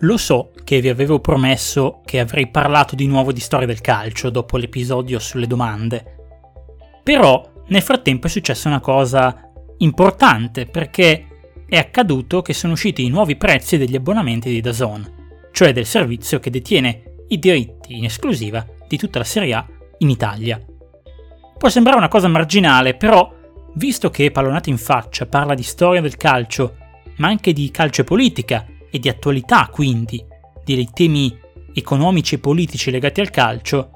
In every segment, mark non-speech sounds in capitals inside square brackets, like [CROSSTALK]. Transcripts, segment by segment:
Lo so che vi avevo promesso che avrei parlato di nuovo di storia del calcio dopo l'episodio sulle domande. Però nel frattempo è successa una cosa importante perché è accaduto che sono usciti i nuovi prezzi degli abbonamenti di DAZN, cioè del servizio che detiene i diritti in esclusiva di tutta la Serie A in Italia. Può sembrare una cosa marginale, però, visto che Pallonate in faccia parla di storia del calcio, ma anche di calcio e politica, e di attualità quindi, dei temi economici e politici legati al calcio,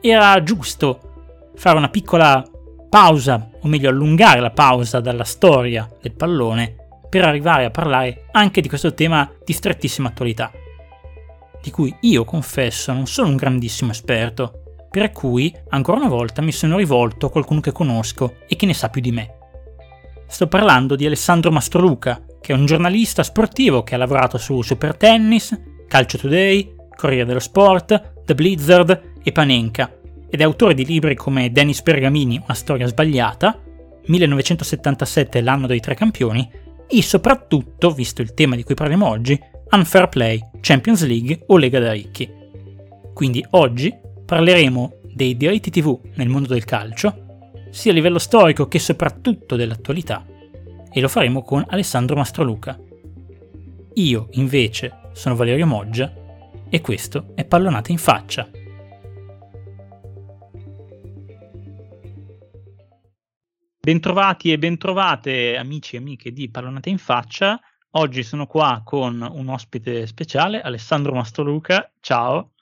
era giusto fare una piccola pausa, o meglio allungare la pausa dalla storia del pallone per arrivare a parlare anche di questo tema di strettissima attualità, di cui io confesso non sono un grandissimo esperto, per cui ancora una volta mi sono rivolto a qualcuno che conosco e che ne sa più di me. Sto parlando di Alessandro Mastroluca, che è un giornalista sportivo che ha lavorato su Super Tennis, Calcio Today, Corriere dello Sport, The Blizzard e Panenka, ed è autore di libri come Dennis Pergamini, Una storia sbagliata, 1977 l'anno dei tre campioni, e soprattutto, visto il tema di cui parliamo oggi, Unfair Play, Champions League o Lega da ricchi. Quindi oggi parleremo dei diritti TV nel mondo del calcio, sia a livello storico che soprattutto dell'attualità, e lo faremo con Alessandro Mastroluca. Io, invece, sono Valerio Moggia e questo è Pallonate in faccia. Bentrovati e bentrovate amici e amiche di Pallonate in faccia. Oggi sono qua con un ospite speciale, Alessandro Mastroluca. Ciao.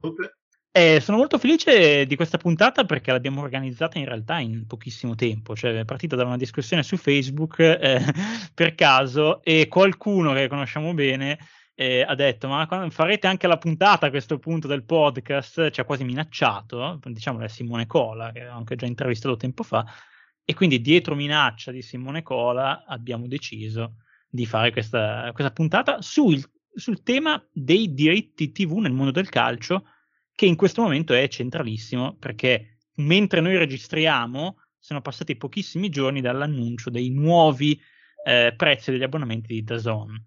Ciao eh, sono molto felice di questa puntata perché l'abbiamo organizzata in realtà in pochissimo tempo, cioè è partita da una discussione su Facebook eh, [LAUGHS] per caso e qualcuno che conosciamo bene eh, ha detto ma farete anche la puntata a questo punto del podcast, ci ha quasi minacciato, diciamo è Simone Cola che ho anche già intervistato tempo fa e quindi dietro minaccia di Simone Cola abbiamo deciso di fare questa, questa puntata sul, sul tema dei diritti TV nel mondo del calcio che in questo momento è centralissimo perché mentre noi registriamo sono passati pochissimi giorni dall'annuncio dei nuovi eh, prezzi degli abbonamenti di DAZN.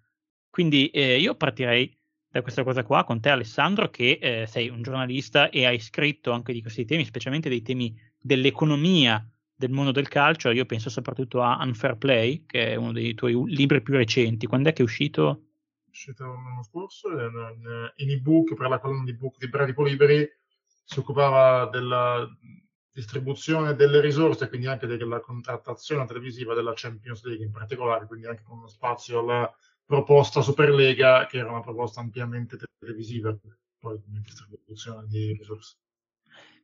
Quindi eh, io partirei da questa cosa qua con te Alessandro che eh, sei un giornalista e hai scritto anche di questi temi, specialmente dei temi dell'economia del mondo del calcio, io penso soprattutto a Unfair Play, che è uno dei tuoi libri più recenti. Quando è che è uscito? Uscita l'anno scorso, in, ebook per la colonna di ebook di Bradipo Liberi, si occupava della distribuzione delle risorse, quindi anche della contrattazione televisiva della Champions League in particolare, quindi anche con uno spazio alla proposta Superlega, che era una proposta ampiamente televisiva, poi come distribuzione di risorse.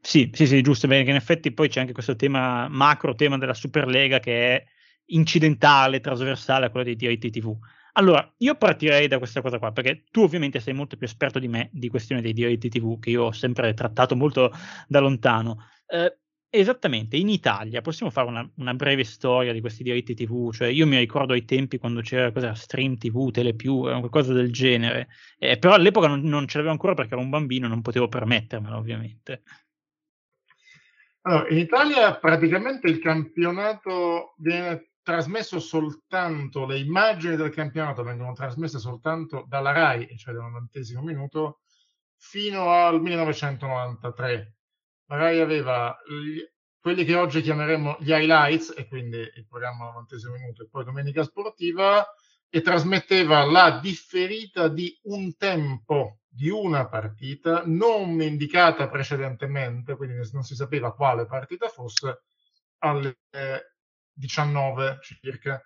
Sì, sì, sì, giusto, perché in effetti poi c'è anche questo tema, macro tema della Superlega che è incidentale, trasversale a quello dei diritti TV. Allora, io partirei da questa cosa qua, perché tu ovviamente sei molto più esperto di me di questione dei diritti TV, che io ho sempre trattato molto da lontano. Eh, esattamente, in Italia possiamo fare una, una, breve storia di questi diritti TV, cioè io mi ricordo ai tempi quando c'era cosa, Stream TV, Telepiù, qualcosa del genere, eh, però all'epoca non, non ce l'avevo ancora perché ero un bambino non potevo permettermelo ovviamente. Allora, in Italia praticamente il campionato viene trasmesso soltanto, le immagini del campionato vengono trasmesse soltanto dalla RAI, cioè dal novantesimo minuto, fino al 1993. La RAI aveva gli, quelli che oggi chiameremo gli highlights, e quindi il programma novantesimo minuto e poi Domenica Sportiva, e trasmetteva la differita di un tempo di una partita non indicata precedentemente, quindi non si sapeva quale partita fosse, alle eh, 19 circa.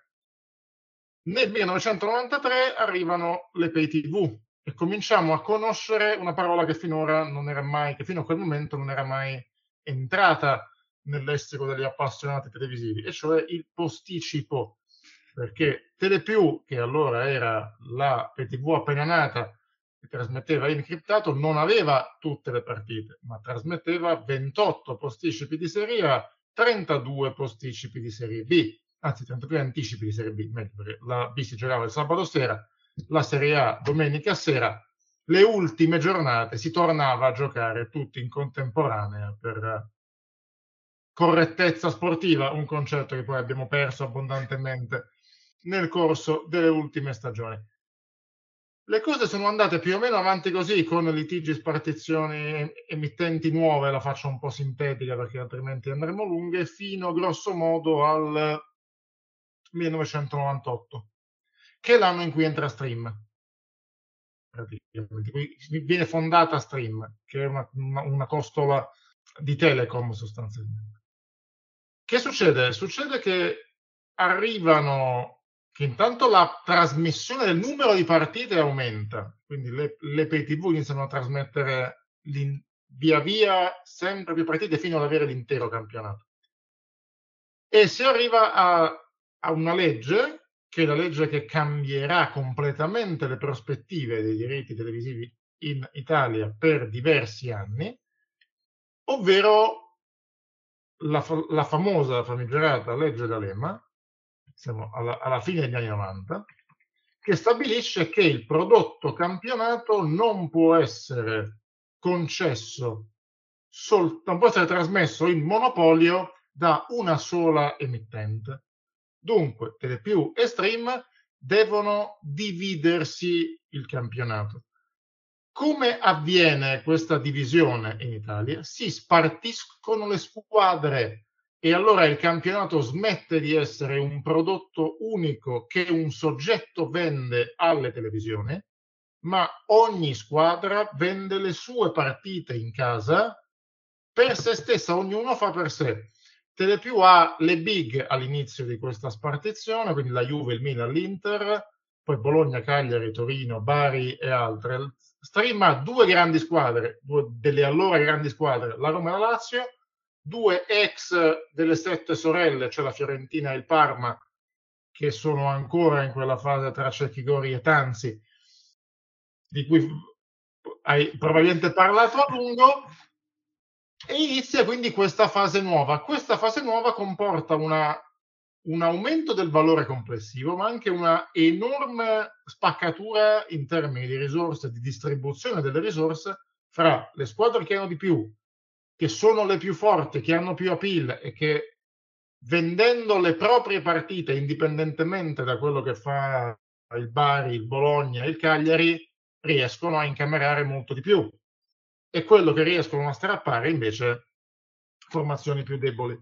Nel 1993 arrivano le pay TV e cominciamo a conoscere una parola che finora non era mai, che fino a quel momento non era mai entrata nel degli appassionati televisivi, e cioè il posticipo. Perché Telepiù, che allora era la pay TV appena nata, che trasmetteva incriptato, non aveva tutte le partite, ma trasmetteva 28 posticipi di Serie A 32 posticipi di Serie B, anzi 32 anticipi di Serie B, meglio perché la B si giocava il sabato sera, la Serie A domenica sera, le ultime giornate si tornava a giocare tutti in contemporanea per correttezza sportiva, un concetto che poi abbiamo perso abbondantemente nel corso delle ultime stagioni. Le cose sono andate più o meno avanti così con litigi, spartizioni, emittenti nuove, la faccio un po' sintetica perché altrimenti andremo lunghe, fino grosso modo al 1998, che è l'anno in cui entra Stream. Praticamente. Viene fondata Stream, che è una, una, una costola di Telecom sostanzialmente. Che succede? Succede che arrivano, che intanto la trasmissione del numero di partite aumenta, quindi le, le pay TV iniziano a trasmettere via via sempre più partite fino ad avere l'intero campionato. E si arriva a, a una legge, che è la legge che cambierà completamente le prospettive dei diritti televisivi in Italia per diversi anni, ovvero la, la famosa famigerata legge D'Alema, siamo alla, alla fine degli anni 90, che stabilisce che il prodotto campionato non può essere concesso, sol, non può essere trasmesso in monopolio da una sola emittente. Dunque, Telepiù e Stream devono dividersi il campionato. Come avviene questa divisione in Italia? Si spartiscono le squadre e allora il campionato smette di essere un prodotto unico che un soggetto vende alle televisioni, ma ogni squadra vende le sue partite in casa per se stessa, ognuno fa per sé. Telepiù ha le big all'inizio di questa spartizione, quindi la Juve, il Milan, l'Inter, poi Bologna, Cagliari, Torino, Bari e altre. Stream ha due grandi squadre, due delle allora grandi squadre, la Roma e la Lazio, due ex delle sette sorelle, cioè la Fiorentina e il Parma, che sono ancora in quella fase tra Cecchigori e Tanzi, di cui hai probabilmente parlato a lungo, e inizia quindi questa fase nuova. Questa fase nuova comporta una un aumento del valore complessivo, ma anche una enorme spaccatura in termini di risorse, di distribuzione delle risorse fra le squadre che hanno di più, che sono le più forti, che hanno più appeal e che vendendo le proprie partite indipendentemente da quello che fa il Bari, il Bologna, il Cagliari, riescono a incamerare molto di più. E quello che riescono a strappare invece formazioni più deboli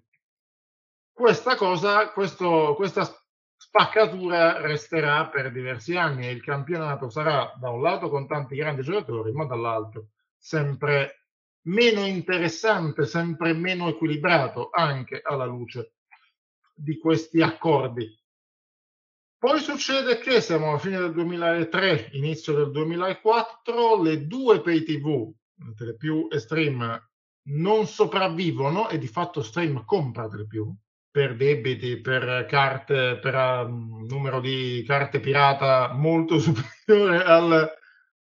questa cosa, questo, questa spaccatura resterà per diversi anni e il campionato sarà da un lato con tanti grandi giocatori, ma dall'altro sempre meno interessante, sempre meno equilibrato anche alla luce di questi accordi. Poi succede che siamo alla fine del 2003, inizio del 2004, le due pay TV, Telepiù e Stream, non sopravvivono e di fatto Stream compra Telepiù per debiti, per carte, per um, numero di carte pirata molto [LAUGHS] superiore al,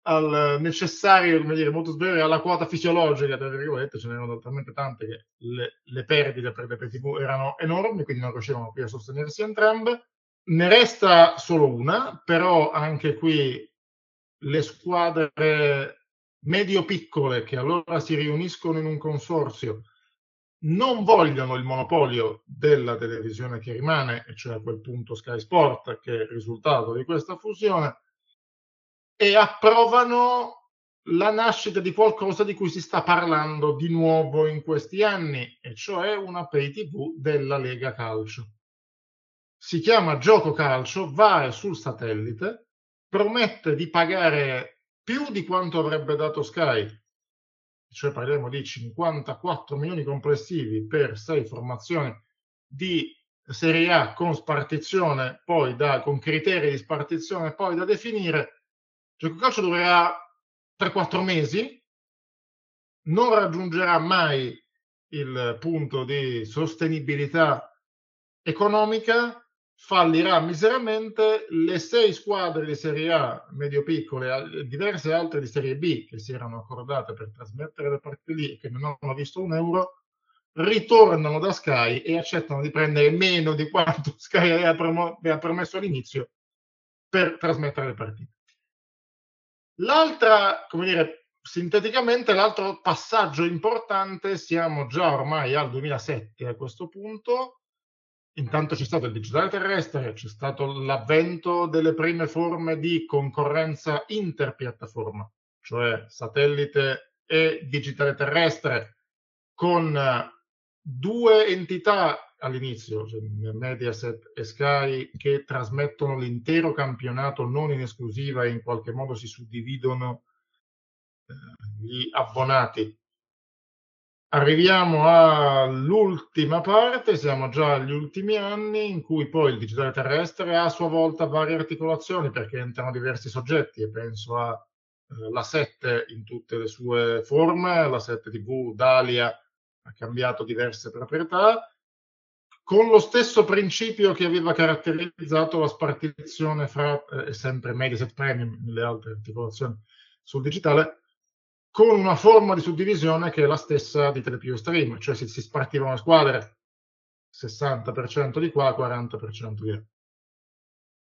al necessario, come dire, molto superiore alla quota fisiologica, tra virgolette, ce n'erano talmente tante che le, le perdite per le PTV erano enormi, quindi non riuscivano più a sostenersi entrambe. Ne resta solo una, però anche qui le squadre medio-piccole che allora si riuniscono in un consorzio non vogliono il monopolio della televisione che rimane, e cioè a quel punto Sky Sport, che è il risultato di questa fusione, e approvano la nascita di qualcosa di cui si sta parlando di nuovo in questi anni, e cioè una pay TV della Lega Calcio. Si chiama Gioco Calcio, va sul satellite, promette di pagare più di quanto avrebbe dato Sky cioè parliamo di 54 milioni complessivi per sei formazioni di Serie A con spartizione, poi da, con criteri di spartizione poi da definire. Gioco calcio durerà 3-4 mesi, non raggiungerà mai il punto di sostenibilità economica fallirà miseramente le sei squadre di Serie A medio-piccole e diverse altre di Serie B che si erano accordate per trasmettere le partite lì e che non hanno visto un euro ritornano da Sky e accettano di prendere meno di quanto [LAUGHS] Sky aveva, promo- aveva permesso all'inizio per trasmettere le partite. L'altra, come dire, sinteticamente, l'altro passaggio importante, siamo già ormai al 2007 a questo punto, intanto c'è stato il digitale terrestre, c'è stato l'avvento delle prime forme di concorrenza interpiattaforma, cioè satellite e digitale terrestre, con due entità all'inizio, cioè Mediaset e Sky, che trasmettono l'intero campionato non in esclusiva e in qualche modo si suddividono eh, gli abbonati. Arriviamo all'ultima parte, siamo già agli ultimi anni in cui poi il digitale terrestre ha a sua volta varie articolazioni perché entrano diversi soggetti e penso a eh, la 7 in tutte le sue forme, la 7 TV, Dalia ha cambiato diverse proprietà, con lo stesso principio che aveva caratterizzato la spartizione fra eh, sempre Mediaset Premium le altre articolazioni sul digitale, con una forma di suddivisione che è la stessa di Telepiù Stream, cioè si, si spartivano le squadre 60% di qua, 40% di là.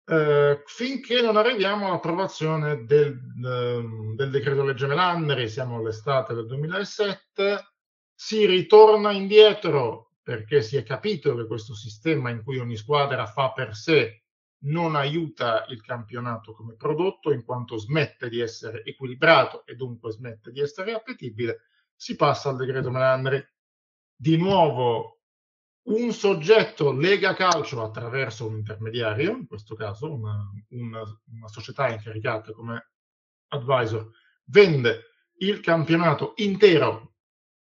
Eh, finché non arriviamo all'approvazione del, del, del decreto legge Melandri, siamo all'estate del 2007, si ritorna indietro perché si è capito che questo sistema in cui ogni squadra fa per sé non aiuta il campionato come prodotto in quanto smette di essere equilibrato e dunque smette di essere appetibile, si passa al decreto Melandri. Di nuovo un soggetto lega calcio attraverso un intermediario, in questo caso una, una, una società incaricata come advisor, vende il campionato intero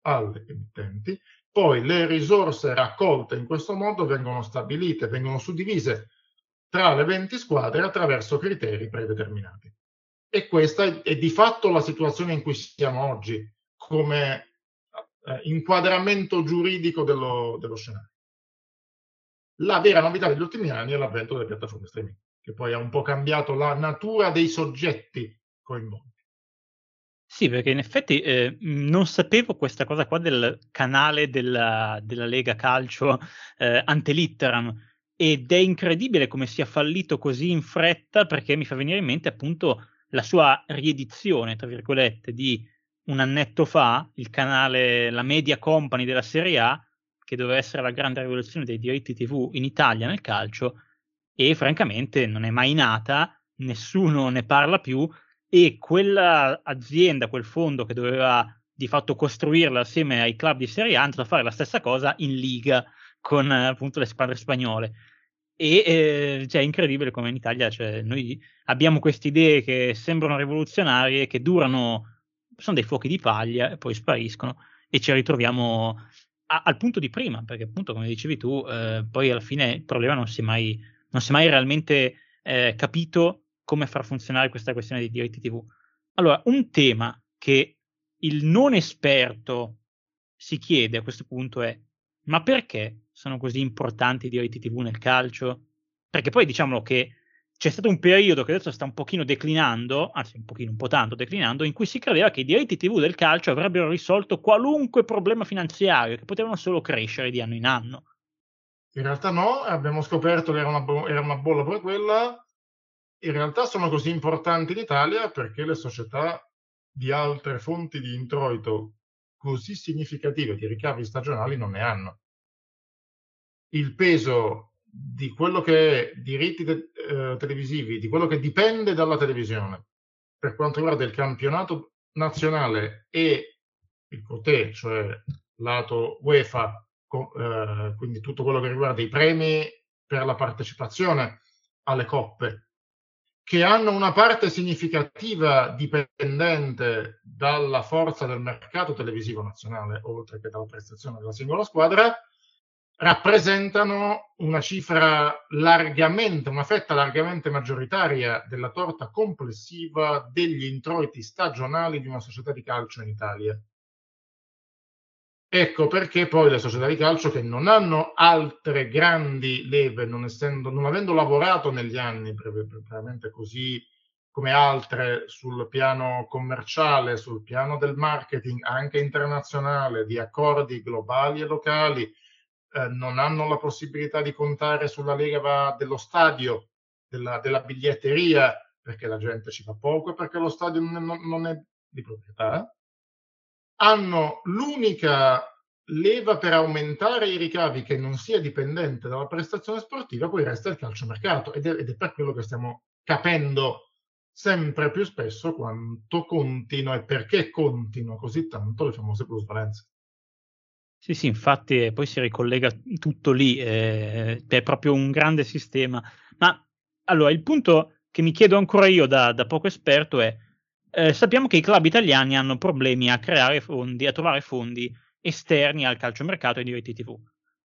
alle emittenti, poi le risorse raccolte in questo modo vengono stabilite, vengono suddivise tra le 20 squadre attraverso criteri predeterminati. E questa è, di fatto la situazione in cui siamo oggi come eh, inquadramento giuridico dello, dello scenario. La vera novità degli ultimi anni è l'avvento delle piattaforme streaming, che poi ha un po' cambiato la natura dei soggetti coinvolti. Sì, perché in effetti eh, non sapevo questa cosa qua del canale della, della Lega Calcio eh, Antelitteram ed è incredibile come sia fallito così in fretta perché mi fa venire in mente appunto la sua riedizione, tra virgolette, di un annetto fa, il canale, la Media Company della Serie A, che doveva essere la grande rivoluzione dei diritti TV in Italia nel calcio e francamente non è mai nata, nessuno ne parla più e quella azienda, quel fondo che doveva di fatto costruirla assieme ai club di Serie A, andato a fare la stessa cosa in Liga con appunto le squadre spagnole. E eh, cioè, è incredibile come in Italia cioè, noi abbiamo queste idee che sembrano rivoluzionarie, che durano, sono dei fuochi di paglia e poi spariscono e ci ritroviamo a, al punto di prima, perché appunto come dicevi tu, eh, poi alla fine il problema non si è mai, non si è mai realmente eh, capito come far funzionare questa questione dei diritti TV. Allora, un tema che il non esperto si chiede a questo punto è: ma perché sono così importanti i diritti TV nel calcio? Perché poi diciamolo che c'è stato un periodo che adesso sta un pochino declinando, anzi un pochino, un po' tanto declinando, in cui si credeva che i diritti TV del calcio avrebbero risolto qualunque problema finanziario, che potevano solo crescere di anno in anno. In realtà no, abbiamo scoperto che era una, bo- era una bolla pure quella, in realtà sono così importanti in Italia perché le società di altre fonti di introito così significative di ricavi stagionali non ne hanno. Il peso di quello che è diritti te- eh, televisivi, di quello che dipende dalla televisione per quanto riguarda il campionato nazionale e il COTE, cioè lato UEFA, co- eh, quindi tutto quello che riguarda i premi per la partecipazione alle coppe che hanno una parte significativa dipendente dalla forza del mercato televisivo nazionale, oltre che dalla prestazione della singola squadra, rappresentano una cifra largamente, una fetta largamente maggioritaria della torta complessiva degli introiti stagionali di una società di calcio in Italia. Ecco perché poi le società di calcio che non hanno altre grandi leve, non, essendo, non avendo lavorato negli anni veramente così come altre sul piano commerciale, sul piano del marketing anche internazionale, di accordi globali e locali, eh, non hanno la possibilità di contare sulla leva dello stadio, della, della, biglietteria, perché la gente ci fa poco e perché lo stadio non, non è di proprietà hanno l'unica leva per aumentare i ricavi che non sia dipendente dalla prestazione sportiva, poi resta il calciomercato ed è, ed è per quello che stiamo capendo sempre più spesso quanto contino e perché contino così tanto le famose plusvalenze. Sì, sì, infatti poi si ricollega tutto lì, eh, è proprio un grande sistema. Ma allora, il punto che mi chiedo ancora io da, da poco esperto è, eh, sappiamo che i club italiani hanno problemi a creare fondi, a trovare fondi esterni al calciomercato e ai diritti TV.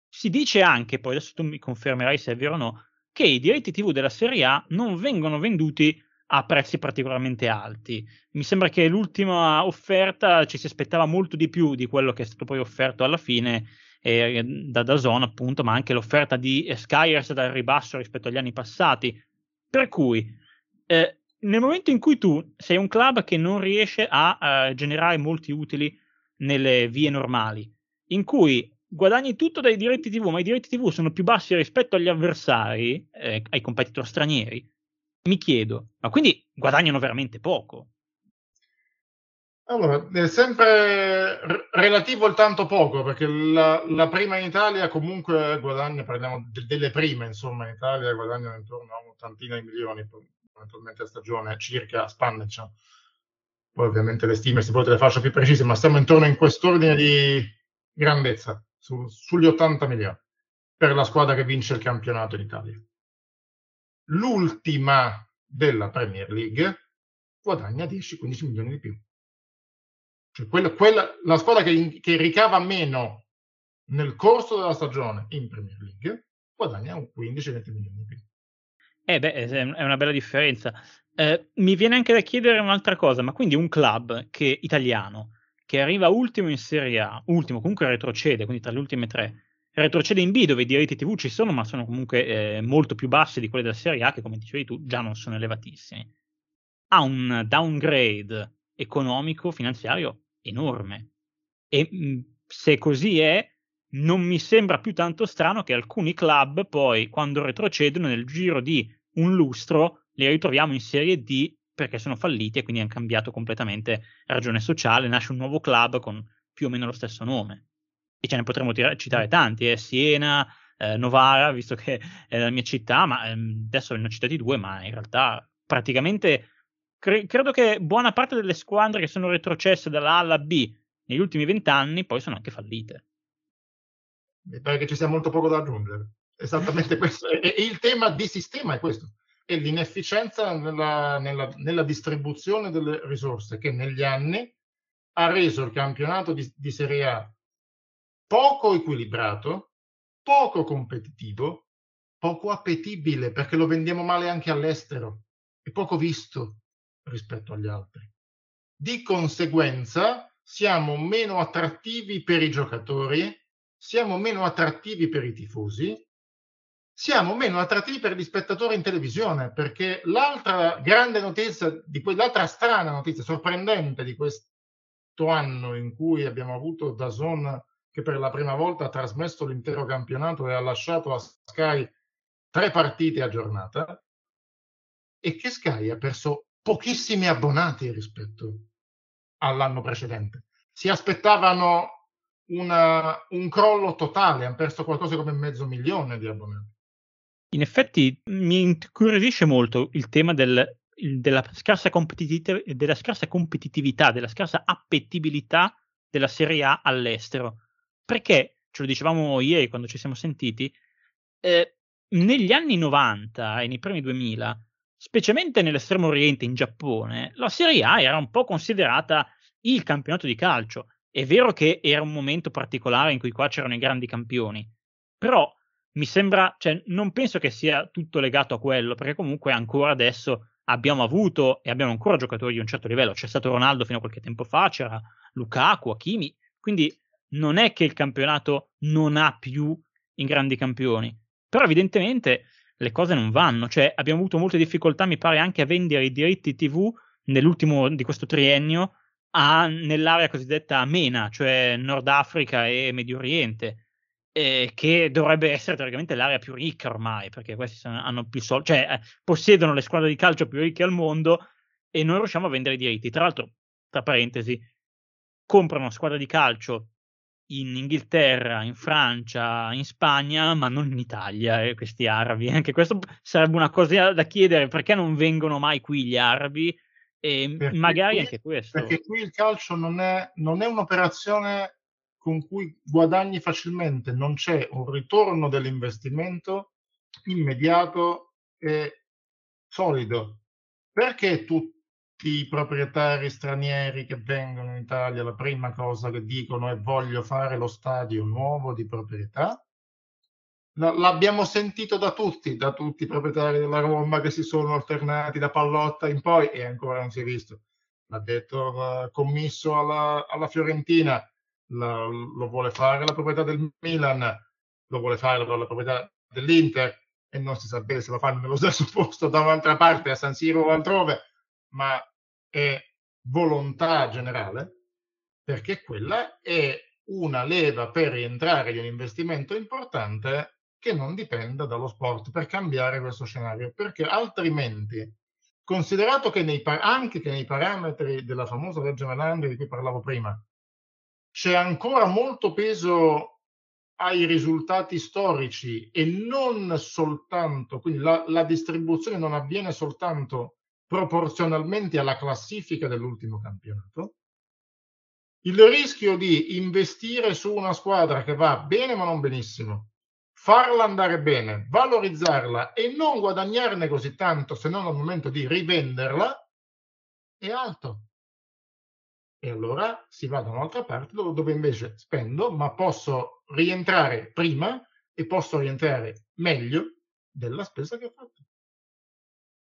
Si dice anche, poi adesso tu mi confermerai se è vero o no, che i diritti TV della Serie A non vengono venduti a prezzi particolarmente alti. Mi sembra che l'ultima offerta ci si aspettava molto di più di quello che è stato poi offerto alla fine eh, da Dazon, appunto, ma anche l'offerta di Skyers dal ribasso rispetto agli anni passati. Per cui, eh, nel momento in cui tu sei un club che non riesce a, a generare molti utili nelle vie normali, in cui guadagni tutto dai diritti TV, ma i diritti TV sono più bassi rispetto agli avversari, eh, ai competitor stranieri, mi chiedo, ma quindi guadagnano veramente poco? Allora, è sempre r- relativo il tanto poco, perché la, la, prima in Italia comunque guadagna, parliamo de- delle prime, insomma, in Italia guadagnano intorno a un'ottantina di milioni, eventualmente a stagione, circa Spannec. Poi ovviamente le stime si le faccio più precise, ma stiamo intorno in quest'ordine di grandezza, su, sugli 80 milioni, per la squadra che vince il campionato in Italia l'ultima della Premier League guadagna 10-15 milioni di più. Cioè quella, quella, la squadra che, che, ricava meno nel corso della stagione in Premier League guadagna 15-20 milioni di più. Eh beh, è una bella differenza. Eh, mi viene anche da chiedere un'altra cosa, ma quindi un club che, italiano che arriva ultimo in Serie A, ultimo comunque retrocede, quindi tra le ultime tre, retrocede in B dove i diritti TV ci sono, ma sono comunque eh, molto più bassi di quelli della Serie A, che come dicevi tu già non sono elevatissimi. Ha un downgrade economico, finanziario enorme. E mh, se così è, non mi sembra più tanto strano che alcuni club poi, quando retrocedono nel giro di un lustro, li ritroviamo in Serie D perché sono falliti e quindi hanno cambiato completamente ragione sociale, nasce un nuovo club con più o meno lo stesso nome e ce ne potremmo tir- citare tanti, eh, Siena, eh, Novara, [LAUGHS] visto che è la mia città, ma ehm, adesso ne ho citati due, ma in realtà praticamente cre- credo che buona parte delle squadre che sono retrocesse dalla A alla B negli ultimi vent'anni poi sono anche fallite. Mi pare che ci sia molto poco da aggiungere. Esattamente questo. E, e il tema di sistema è questo. È l'inefficienza nella, nella, nella distribuzione delle risorse che negli anni ha reso il campionato di, di Serie A poco equilibrato, poco competitivo, poco appetibile perché lo vendiamo male anche all'estero e poco visto rispetto agli altri. Di conseguenza siamo meno attrattivi per i giocatori, siamo meno attrattivi per i tifosi, siamo meno attrattivi per gli spettatori in televisione, perché l'altra grande notizia, di que- l'altra strana notizia, sorprendente di questo anno in cui abbiamo avuto da Zone che per la prima volta ha trasmesso l'intero campionato e ha lasciato a Sky tre partite a giornata e che Sky ha perso pochissimi abbonati rispetto all'anno precedente. Si aspettavano una, un crollo totale, hanno perso qualcosa come mezzo milione di abbonati. In effetti mi incuriosisce molto il tema del, della, scarsa della scarsa competitività, della scarsa appetibilità della Serie A all'estero perché, ce lo dicevamo ieri quando ci siamo sentiti, eh, negli anni 90 e nei primi 2000, specialmente nell'estremo oriente, in Giappone, la Serie A era un po' considerata il campionato di calcio. È vero che era un momento particolare in cui qua c'erano i grandi campioni, però mi sembra, cioè, non penso che sia tutto legato a quello, perché comunque ancora adesso abbiamo avuto e abbiamo ancora giocatori di un certo livello. C'è stato Ronaldo fino a qualche tempo fa, c'era Lukaku, Hakimi, quindi non è che il campionato non ha più i grandi campioni, però evidentemente le cose non vanno, cioè abbiamo avuto molte difficoltà, mi pare, anche a vendere i diritti TV nell'ultimo di questo triennio a, nell'area cosiddetta MENA, cioè Nord Africa e Medio Oriente, eh, che dovrebbe essere teoricamente l'area più ricca ormai, perché questi hanno più soldi, cioè eh, possiedono le squadre di calcio più ricche al mondo e non riusciamo a vendere i diritti. Tra l'altro, tra parentesi, comprano squadre di calcio in Inghilterra, in Francia, in Spagna, ma non in Italia, eh, questi arabi. [LAUGHS] Anche questo sarebbe una cosa da chiedere, perché non vengono mai qui gli arabi? E perché magari qui, anche questo. Perché qui il calcio non è, non è un'operazione con cui guadagni facilmente, non c'è un ritorno dell'investimento immediato e solido. Perché tutti i proprietari stranieri che vengono in Italia la prima cosa che dicono è voglio fare lo stadio nuovo di proprietà? L'abbiamo sentito da tutti, da tutti i proprietari della Roma che si sono alternati da Pallotta in poi e ancora non si è visto. L'ha detto il commisso alla, alla Fiorentina, la, lo vuole fare la proprietà del Milan, lo vuole fare la, la proprietà dell'Inter e non si sa bene se lo fanno nello stesso [LAUGHS] posto da un'altra parte, a San Siro o altrove, ma è volontà generale, perché quella è una leva per rientrare di un investimento importante che non dipenda dallo sport per cambiare questo scenario, perché altrimenti, considerato che nei, anche che nei parametri della famosa legge Melandri di cui parlavo prima, c'è ancora molto peso ai risultati storici e non soltanto, quindi la, la distribuzione non avviene soltanto proporzionalmente alla classifica dell'ultimo campionato, il rischio di investire su una squadra che va bene ma non benissimo, farla andare bene, valorizzarla e non guadagnarne così tanto se non al momento di rivenderla è alto. E allora si va da un'altra parte dove invece spendo, ma posso rientrare prima e posso rientrare meglio della spesa che ho fatto.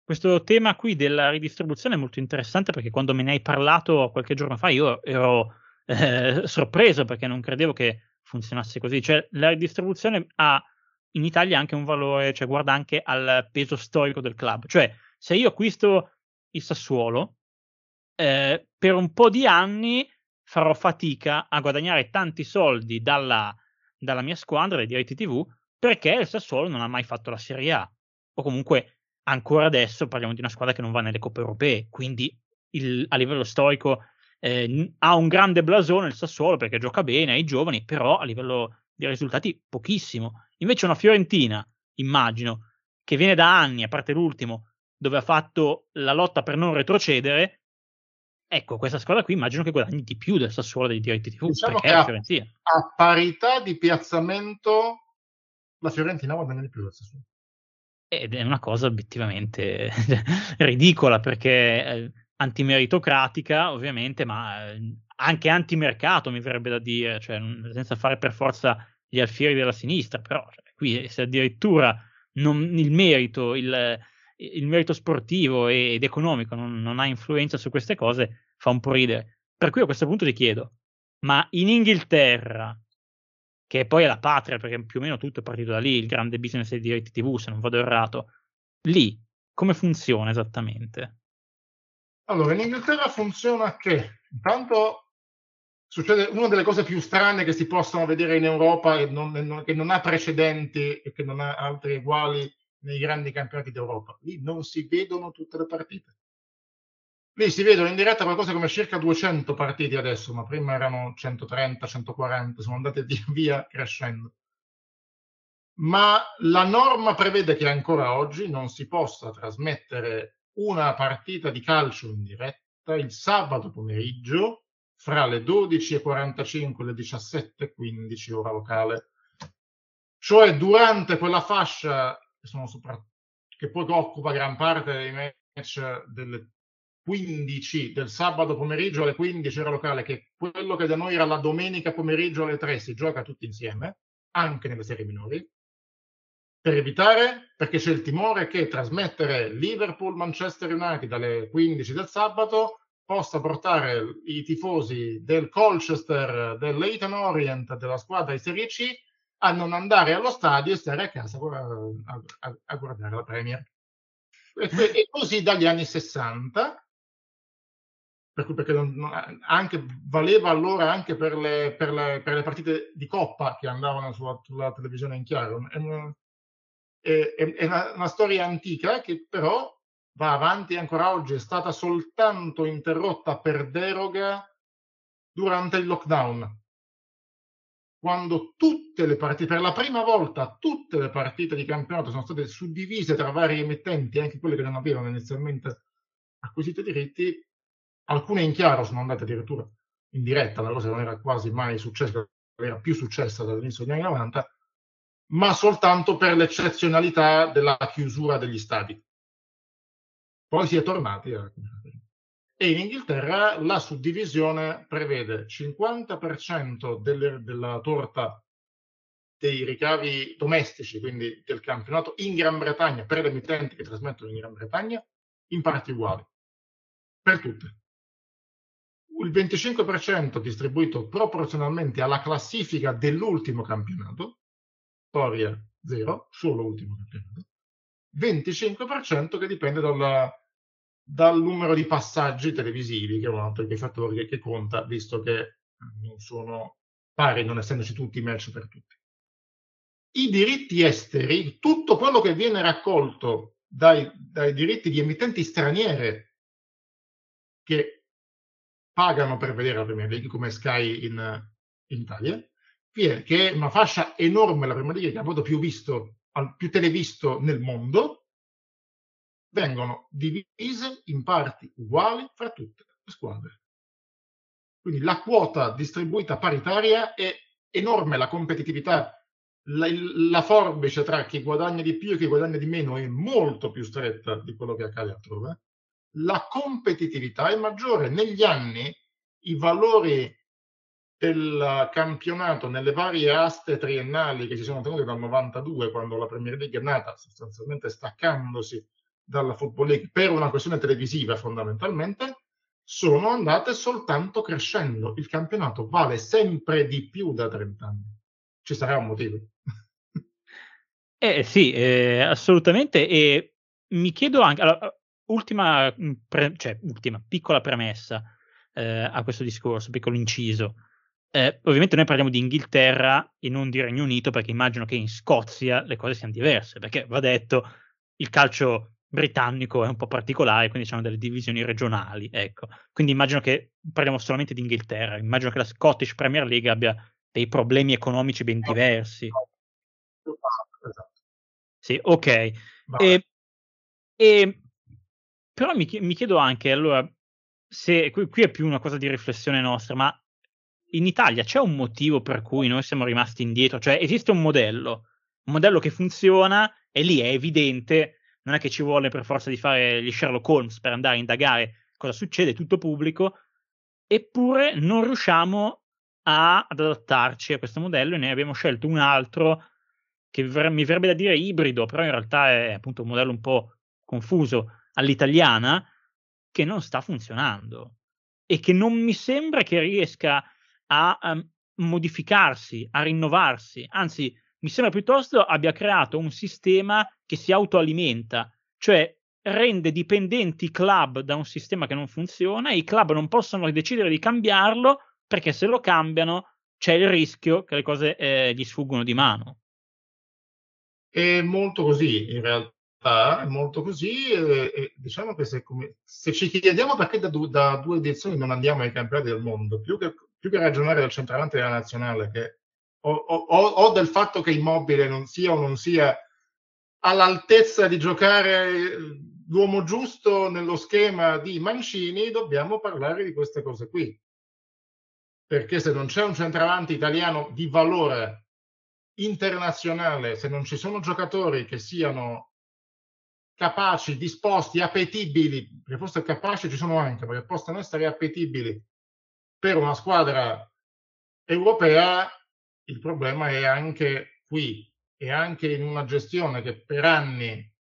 Questo tema qui della ridistribuzione è molto interessante perché quando me ne hai parlato qualche giorno fa io ero [LAUGHS] eh, sorpreso perché non credevo che funzionasse così. Cioè, la ridistribuzione ha in Italia anche un valore, cioè guarda anche al peso storico del club. Cioè, se io acquisto il Sassuolo, eh, per un po' di anni farò fatica a guadagnare tanti soldi dalla, dalla mia squadra, dai diritti TV, perché il Sassuolo non ha mai fatto la Serie A. O comunque, ancora adesso parliamo di una squadra che non va nelle coppe europee, quindi il, a livello storico eh, ha un grande blasone il Sassuolo perché gioca bene ai giovani, però a livello di risultati pochissimo. Invece una Fiorentina, immagino, che viene da anni, a parte l'ultimo, dove ha fatto la lotta per non retrocedere, ecco, questa squadra qui immagino che guadagni di più del Sassuolo dei diritti TV, diciamo perché la Fiorentina. A parità di piazzamento, la Fiorentina guadagna di più del Sassuolo. Ed è una cosa obiettivamente [LAUGHS] ridicola perché eh, antimeritocratica, ovviamente, ma eh, anche antimercato, mi verrebbe da dire, cioè, senza fare per forza gli alfieri della sinistra, però cioè, qui se addirittura non, il merito, il, il, merito sportivo ed economico non, non, ha influenza su queste cose, fa un po' ridere. Per cui a questo punto ti chiedo, ma in Inghilterra, che poi è la patria, perché più o meno tutto è partito da lì, il grande business dei diritti TV, se non vado errato, lì come funziona esattamente? Allora, in Inghilterra funziona che intanto succede una delle cose più strane che si possono vedere in Europa e non, che non ha precedenti e che non ha altri uguali nei grandi campionati d'Europa. Lì non si vedono tutte le partite. Lì si vedono in diretta qualcosa come circa 200 partite adesso, ma prima erano 130, 140, sono andate [LAUGHS] via, crescendo. Ma la norma prevede che ancora oggi non si possa trasmettere una partita di calcio in diretta il sabato pomeriggio fra le 12.45 e le 17.15 ora locale. Cioè durante quella fascia che, sopra, che poi occupa gran parte dei match delle 15 del sabato pomeriggio alle 15 ora locale, che quello che da noi era la domenica pomeriggio alle 3 si gioca tutti insieme, anche nelle serie minori per evitare, perché c'è il timore che trasmettere Liverpool-Manchester United alle 15 del sabato possa portare i tifosi del Colchester, del Leighton Orient, della squadra di Serie C a non andare allo stadio e stare a casa a, a, a guardare la Premier. E, e, così dagli anni 60, per cui perché non, anche, valeva allora anche per le, per, le, per le, partite di coppa che andavano sulla, sulla televisione in chiaro. È è, è una, una, storia antica che però va avanti ancora oggi, è stata soltanto interrotta per deroga durante il lockdown. Quando tutte le partite, per la prima volta tutte le partite di campionato sono state suddivise tra vari emittenti, anche quelle che non avevano inizialmente acquisito diritti, alcune in chiaro sono andate addirittura in diretta, la cosa non era quasi mai successa, era più successa dall'inizio degli anni 90, ma soltanto per l'eccezionalità della chiusura degli stadi. Poi si è tornati a... E in Inghilterra la suddivisione prevede 50% delle, della torta dei ricavi domestici, quindi del campionato in Gran Bretagna, per le emittenti che trasmettono in Gran Bretagna, in parti uguali, per tutte. Il 25% distribuito proporzionalmente alla classifica dell'ultimo campionato, storia 0, solo ultimo campionato, 25% che dipende dalla, dal numero di passaggi televisivi, che è un altro che, che conta, visto che non sono pari, non essendoci tutti i match per tutti. I diritti esteri, tutto quello che viene raccolto dai, dai diritti di emittenti straniere che pagano per vedere la Premier League, come Sky in, in Italia, che è una fascia enorme la Premier League che ha avuto più visto, più televisto nel mondo, vengono divise in parti uguali fra tutte le squadre. Quindi la quota distribuita paritaria è enorme, la competitività, la, la, forbice tra chi guadagna di più e chi guadagna di meno è molto più stretta di quello che accade altrove. La competitività è maggiore. Negli anni i valori del campionato nelle varie aste triennali che si sono tenute dal 92, quando la Premier League è nata, sostanzialmente staccandosi dalla Football League per una questione televisiva fondamentalmente, sono andate soltanto crescendo. Il campionato vale sempre di più da 30 anni. Ci sarà un motivo. Eh sì, eh, assolutamente. E mi chiedo anche, allora, ultima, mm, pre, cioè, ultima piccola premessa eh, a questo discorso, piccolo inciso. Eh, ovviamente noi parliamo di Inghilterra e non di Regno Unito perché immagino che in Scozia le cose siano diverse, perché va detto il calcio britannico è un po' particolare, quindi c'hanno delle divisioni regionali, ecco. Quindi immagino che parliamo solamente di Inghilterra, immagino che la Scottish Premier League abbia dei problemi economici ben diversi. Esatto. Sì, ok. E, e, però mi, mi, chiedo anche, allora, se qui, qui è più una cosa di riflessione nostra, ma in Italia c'è un motivo per cui noi siamo rimasti indietro? Cioè esiste un modello, un modello che funziona e lì è evidente non è che ci vuole per forza di fare gli Sherlock Holmes per andare a indagare cosa succede, è tutto pubblico, eppure non riusciamo a, ad adattarci a questo modello e ne abbiamo scelto un altro che mi verrebbe da dire ibrido, però in realtà è appunto un modello un po' confuso all'italiana che non sta funzionando e che non mi sembra che riesca a, a modificarsi, a rinnovarsi, anzi mi sembra piuttosto abbia creato un sistema che si autoalimenta, cioè rende dipendenti i club da un sistema che non funziona e i club non possono decidere di cambiarlo perché se lo cambiano c'è il rischio che le cose eh, gli sfuggono di mano. È molto così in realtà, è molto così. E, e diciamo che se, come, se, ci chiediamo perché da, da, due edizioni non andiamo ai campionati del mondo, più che, più che ragionare del centravanti della nazionale, che o, o, o, del fatto che Immobile non sia o non sia all'altezza di giocare eh, l'uomo giusto nello schema di Mancini, dobbiamo parlare di queste cose qui. Perché se non c'è un centravanti italiano di valore internazionale, se non ci sono giocatori che siano capaci, disposti, appetibili, perché forse capaci ci sono anche, perché possano essere appetibili per una squadra europea, il problema è anche qui e anche in una gestione che per anni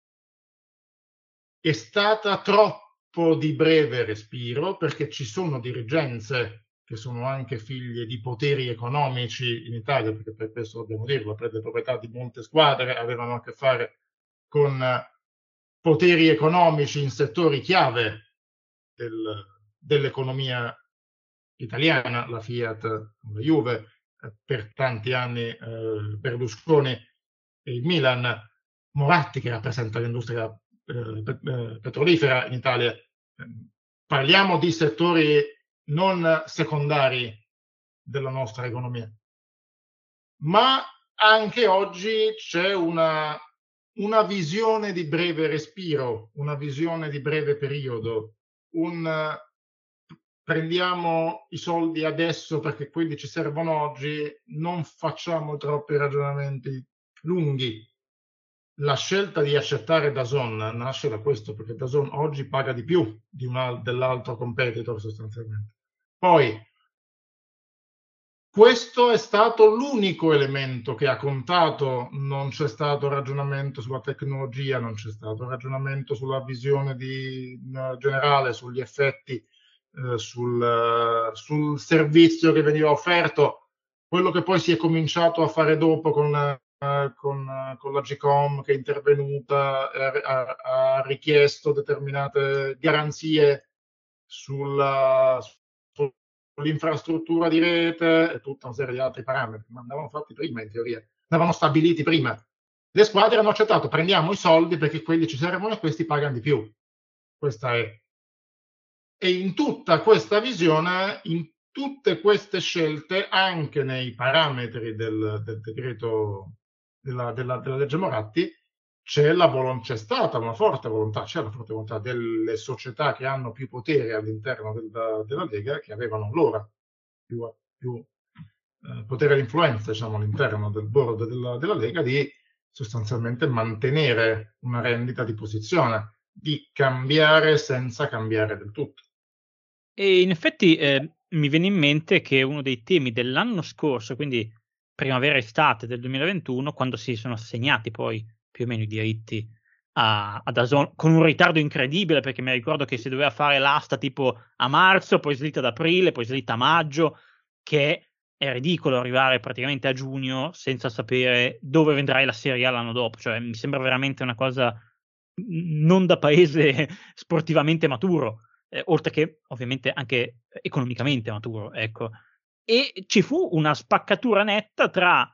è stata troppo di breve respiro perché ci sono dirigenze che sono anche figlie di poteri economici in Italia, perché per questo dobbiamo dirlo, per le proprietà di molte squadre avevano a che fare con poteri economici in settori chiave del, dell'economia italiana, la Fiat, la Juve, per tanti anni eh, Berlusconi e il Milan, Moratti che rappresenta l'industria eh, eh petrolifera in Italia. Parliamo di settori non secondari della nostra economia. ma anche oggi c'è una, una visione di breve respiro, una visione di breve periodo, un prendiamo i soldi adesso perché quelli ci servono oggi, non facciamo troppi ragionamenti lunghi. La scelta di accettare Dazon nasce da questo, perché Dazon oggi paga di più di un, dell'altro competitor sostanzialmente. Poi, questo è stato l'unico elemento che ha contato, non c'è stato ragionamento sulla tecnologia, non c'è stato ragionamento sulla visione di, uh, generale, sugli effetti, uh, sul, uh, sul, servizio che veniva offerto, quello che poi si è cominciato a fare dopo con, con, con la GCOM che è intervenuta, ha, ha richiesto determinate garanzie sulla, l'infrastruttura di rete e tutta una serie di altri parametri, ma andavano fatti prima in teoria, andavano stabiliti prima. Le squadre hanno accettato, prendiamo i soldi perché quelli ci servono e questi pagano di più. Questa è. E in tutta questa visione, in tutte queste scelte, anche nei parametri del, del decreto della, della, della legge Moratti, c'è, la volo- c'è stata una forte volontà, c'è la forte volontà delle società che hanno più potere all'interno del, della Lega, che avevano loro più, più eh, potere di influenza diciamo, all'interno del board della, della Lega, di sostanzialmente mantenere una rendita di posizione, di cambiare senza cambiare del tutto. E in effetti eh, mi viene in mente che uno dei temi dell'anno scorso, quindi primavera-estate del 2021, quando si sono assegnati poi più o meno i diritti a, a Dazon con un ritardo incredibile perché mi ricordo che si doveva fare l'asta tipo a marzo, poi slitta ad aprile, poi slitta a maggio, che è ridicolo arrivare praticamente a giugno senza sapere dove vendrai la Serie A l'anno dopo, cioè mi sembra veramente una cosa non da paese [LAUGHS] sportivamente maturo, eh, oltre che ovviamente anche economicamente maturo, ecco. E ci fu una spaccatura netta tra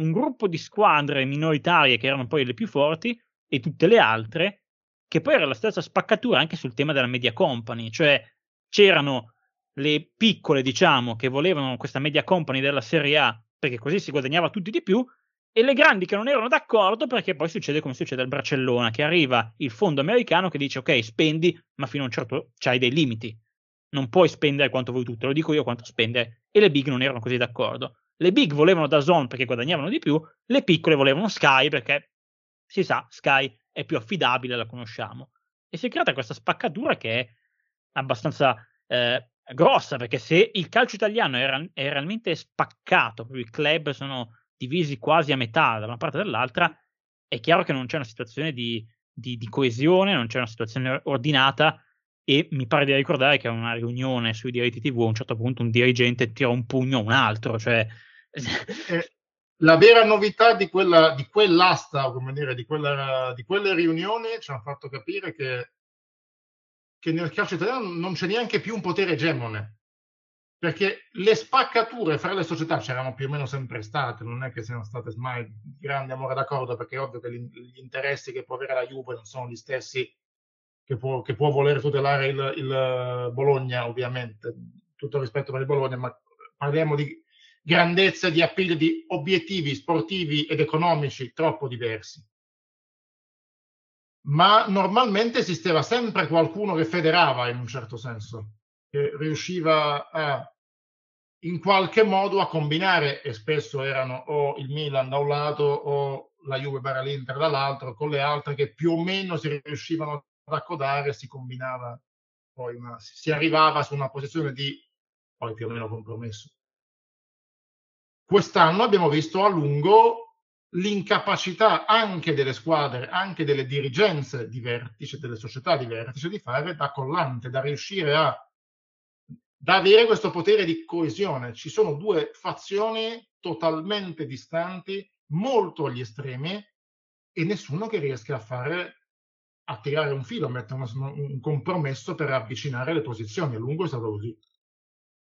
un gruppo di squadre minoritarie che erano poi le più forti e tutte le altre, che poi era la stessa spaccatura anche sul tema della media company, cioè c'erano le piccole, diciamo, che volevano questa media company della Serie A perché così si guadagnava tutti di più, e le grandi che non erano d'accordo perché poi succede come succede al Barcellona, che arriva il fondo americano che dice ok, spendi, ma fino a un certo c'hai dei limiti. Non puoi spendere quanto vuoi tu, lo dico io quanto spendere. E le big non erano così d'accordo. Le big volevano da Zone perché guadagnavano di più, le piccole volevano Sky perché si sa, Sky è più affidabile, la conosciamo. E si è creata questa spaccatura che è abbastanza eh, grossa, perché se il calcio italiano è, è realmente spaccato, i club sono divisi quasi a metà da una parte e dall'altra, è chiaro che non c'è una situazione di, di, di coesione, non c'è una situazione ordinata e mi pare di ricordare che a una riunione sui diritti TV a un certo punto un dirigente tira un pugno a un altro, cioè eh, la vera novità di, quella, di quell'asta, come dire, di, quella, di quelle riunioni ci hanno fatto capire che, che nel calcio italiano non c'è neanche più un potere egemone, perché le spaccature fra le società c'erano più o meno sempre state, non è che siano state mai di grande amore d'accordo, perché è ovvio che gli interessi che può avere la Juve non sono gli stessi che può, che può voler tutelare il, il Bologna, ovviamente, tutto rispetto per il Bologna, ma parliamo di grandezza di appeal di obiettivi sportivi ed economici troppo diversi. Ma normalmente esisteva sempre qualcuno che federava in un certo senso, che riusciva a, in qualche modo a combinare, e spesso erano o il Milan da un lato o la Juve barra l'Inter dall'altro, con le altre che più o meno si riuscivano ad accodare, si combinava poi una, si arrivava su una posizione di poi più o meno compromesso. Quest'anno abbiamo visto a lungo l'incapacità anche delle squadre, anche delle dirigenze di vertice, delle società di vertice, di fare da collante, da riuscire a da avere questo potere di coesione. Ci sono due fazioni totalmente distanti, molto agli estremi, e nessuno che riesca a fare a tirare un filo, a mettere un, un compromesso per avvicinare le posizioni. A lungo è stato così.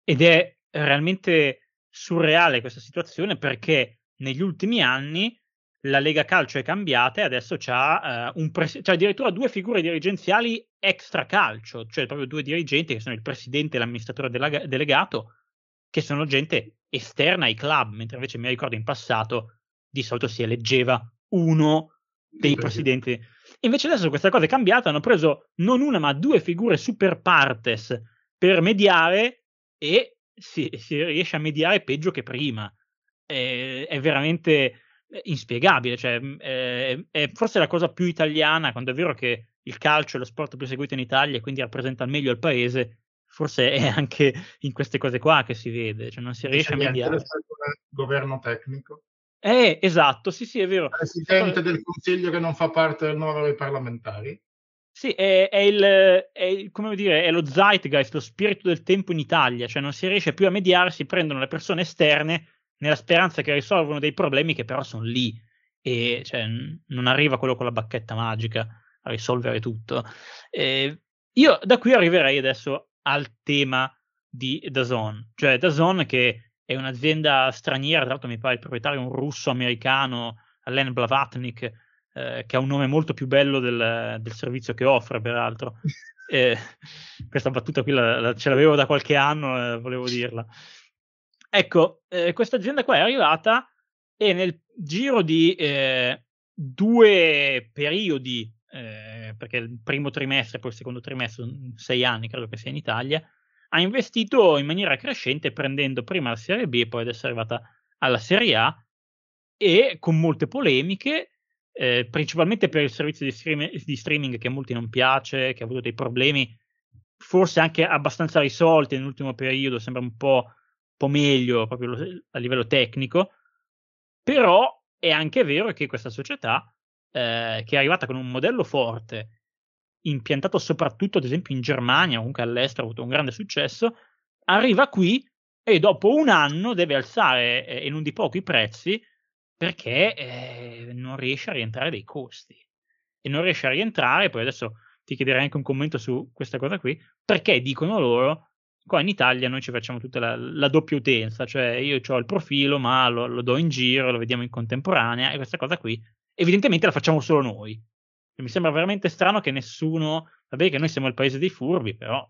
Ed è realmente surreale questa situazione perché negli ultimi anni la Lega Calcio è cambiata e adesso c'ha, uh, un pres- c'ha addirittura due figure dirigenziali extra calcio, cioè proprio due dirigenti che sono il presidente e l'amministratore delega- delegato, che sono gente esterna ai club, mentre invece mi ricordo in passato di solito si eleggeva uno dei presidenti. Invece adesso questa cosa è cambiata, hanno preso non una ma due figure super partes per mediare e si, si riesce a mediare peggio che prima. È, è veramente inspiegabile, cioè, è, è forse la cosa più italiana, quando è vero che il calcio è lo sport più seguito in Italia e quindi rappresenta al meglio il paese, forse è anche in queste cose qua che si vede, cioè non si riesce a mediare. Governo tecnico. Eh, esatto, sì, sì, è vero. Presidente del Consiglio che non fa parte del numero dei parlamentari. Sì, è, è, il, è, il, come dire, è lo zeitgeist, lo spirito del tempo in Italia, cioè non si riesce più a mediare, si prendono le persone esterne nella speranza che risolvano dei problemi che però sono lì e cioè, non arriva quello con la bacchetta magica a risolvere tutto. Eh, io da qui arriverei adesso al tema di Dazon, cioè Dazon che è un'azienda straniera, tra l'altro mi pare il proprietario è un russo americano, Len Blavatnik, eh, che ha un nome molto più bello del, del servizio che offre, peraltro. [LAUGHS] Eh, questa battuta qui la, la, ce l'avevo da qualche anno, eh, volevo dirla. Ecco, eh, questa azienda qua è arrivata e nel giro di eh, due periodi, eh, perché il primo trimestre e poi il secondo trimestre, sei anni credo che sia in Italia, ha investito in maniera crescente prendendo prima la Serie B e poi adesso è arrivata alla Serie A e con molte polemiche, eh, principalmente per il servizio di, stream- di, streaming che a molti non piace, che ha avuto dei problemi forse anche abbastanza risolti nell'ultimo periodo, sembra un po', po meglio proprio a livello tecnico, però è anche vero che questa società, eh, che è arrivata con un modello forte, impiantato soprattutto ad esempio in Germania, comunque all'estero ha avuto un grande successo, arriva qui e dopo un anno deve alzare eh, e non di poco i prezzi perché eh, non riesce a rientrare dei costi. E non riesce a rientrare, poi adesso ti chiederei anche un commento su questa cosa qui, perché dicono loro, qua in Italia noi ci facciamo tutta la, la doppia utenza, cioè io ho il profilo ma lo, lo do in giro, lo vediamo in contemporanea e questa cosa qui evidentemente la facciamo solo noi mi sembra veramente strano che nessuno, vabbè che noi siamo il paese dei furbi, però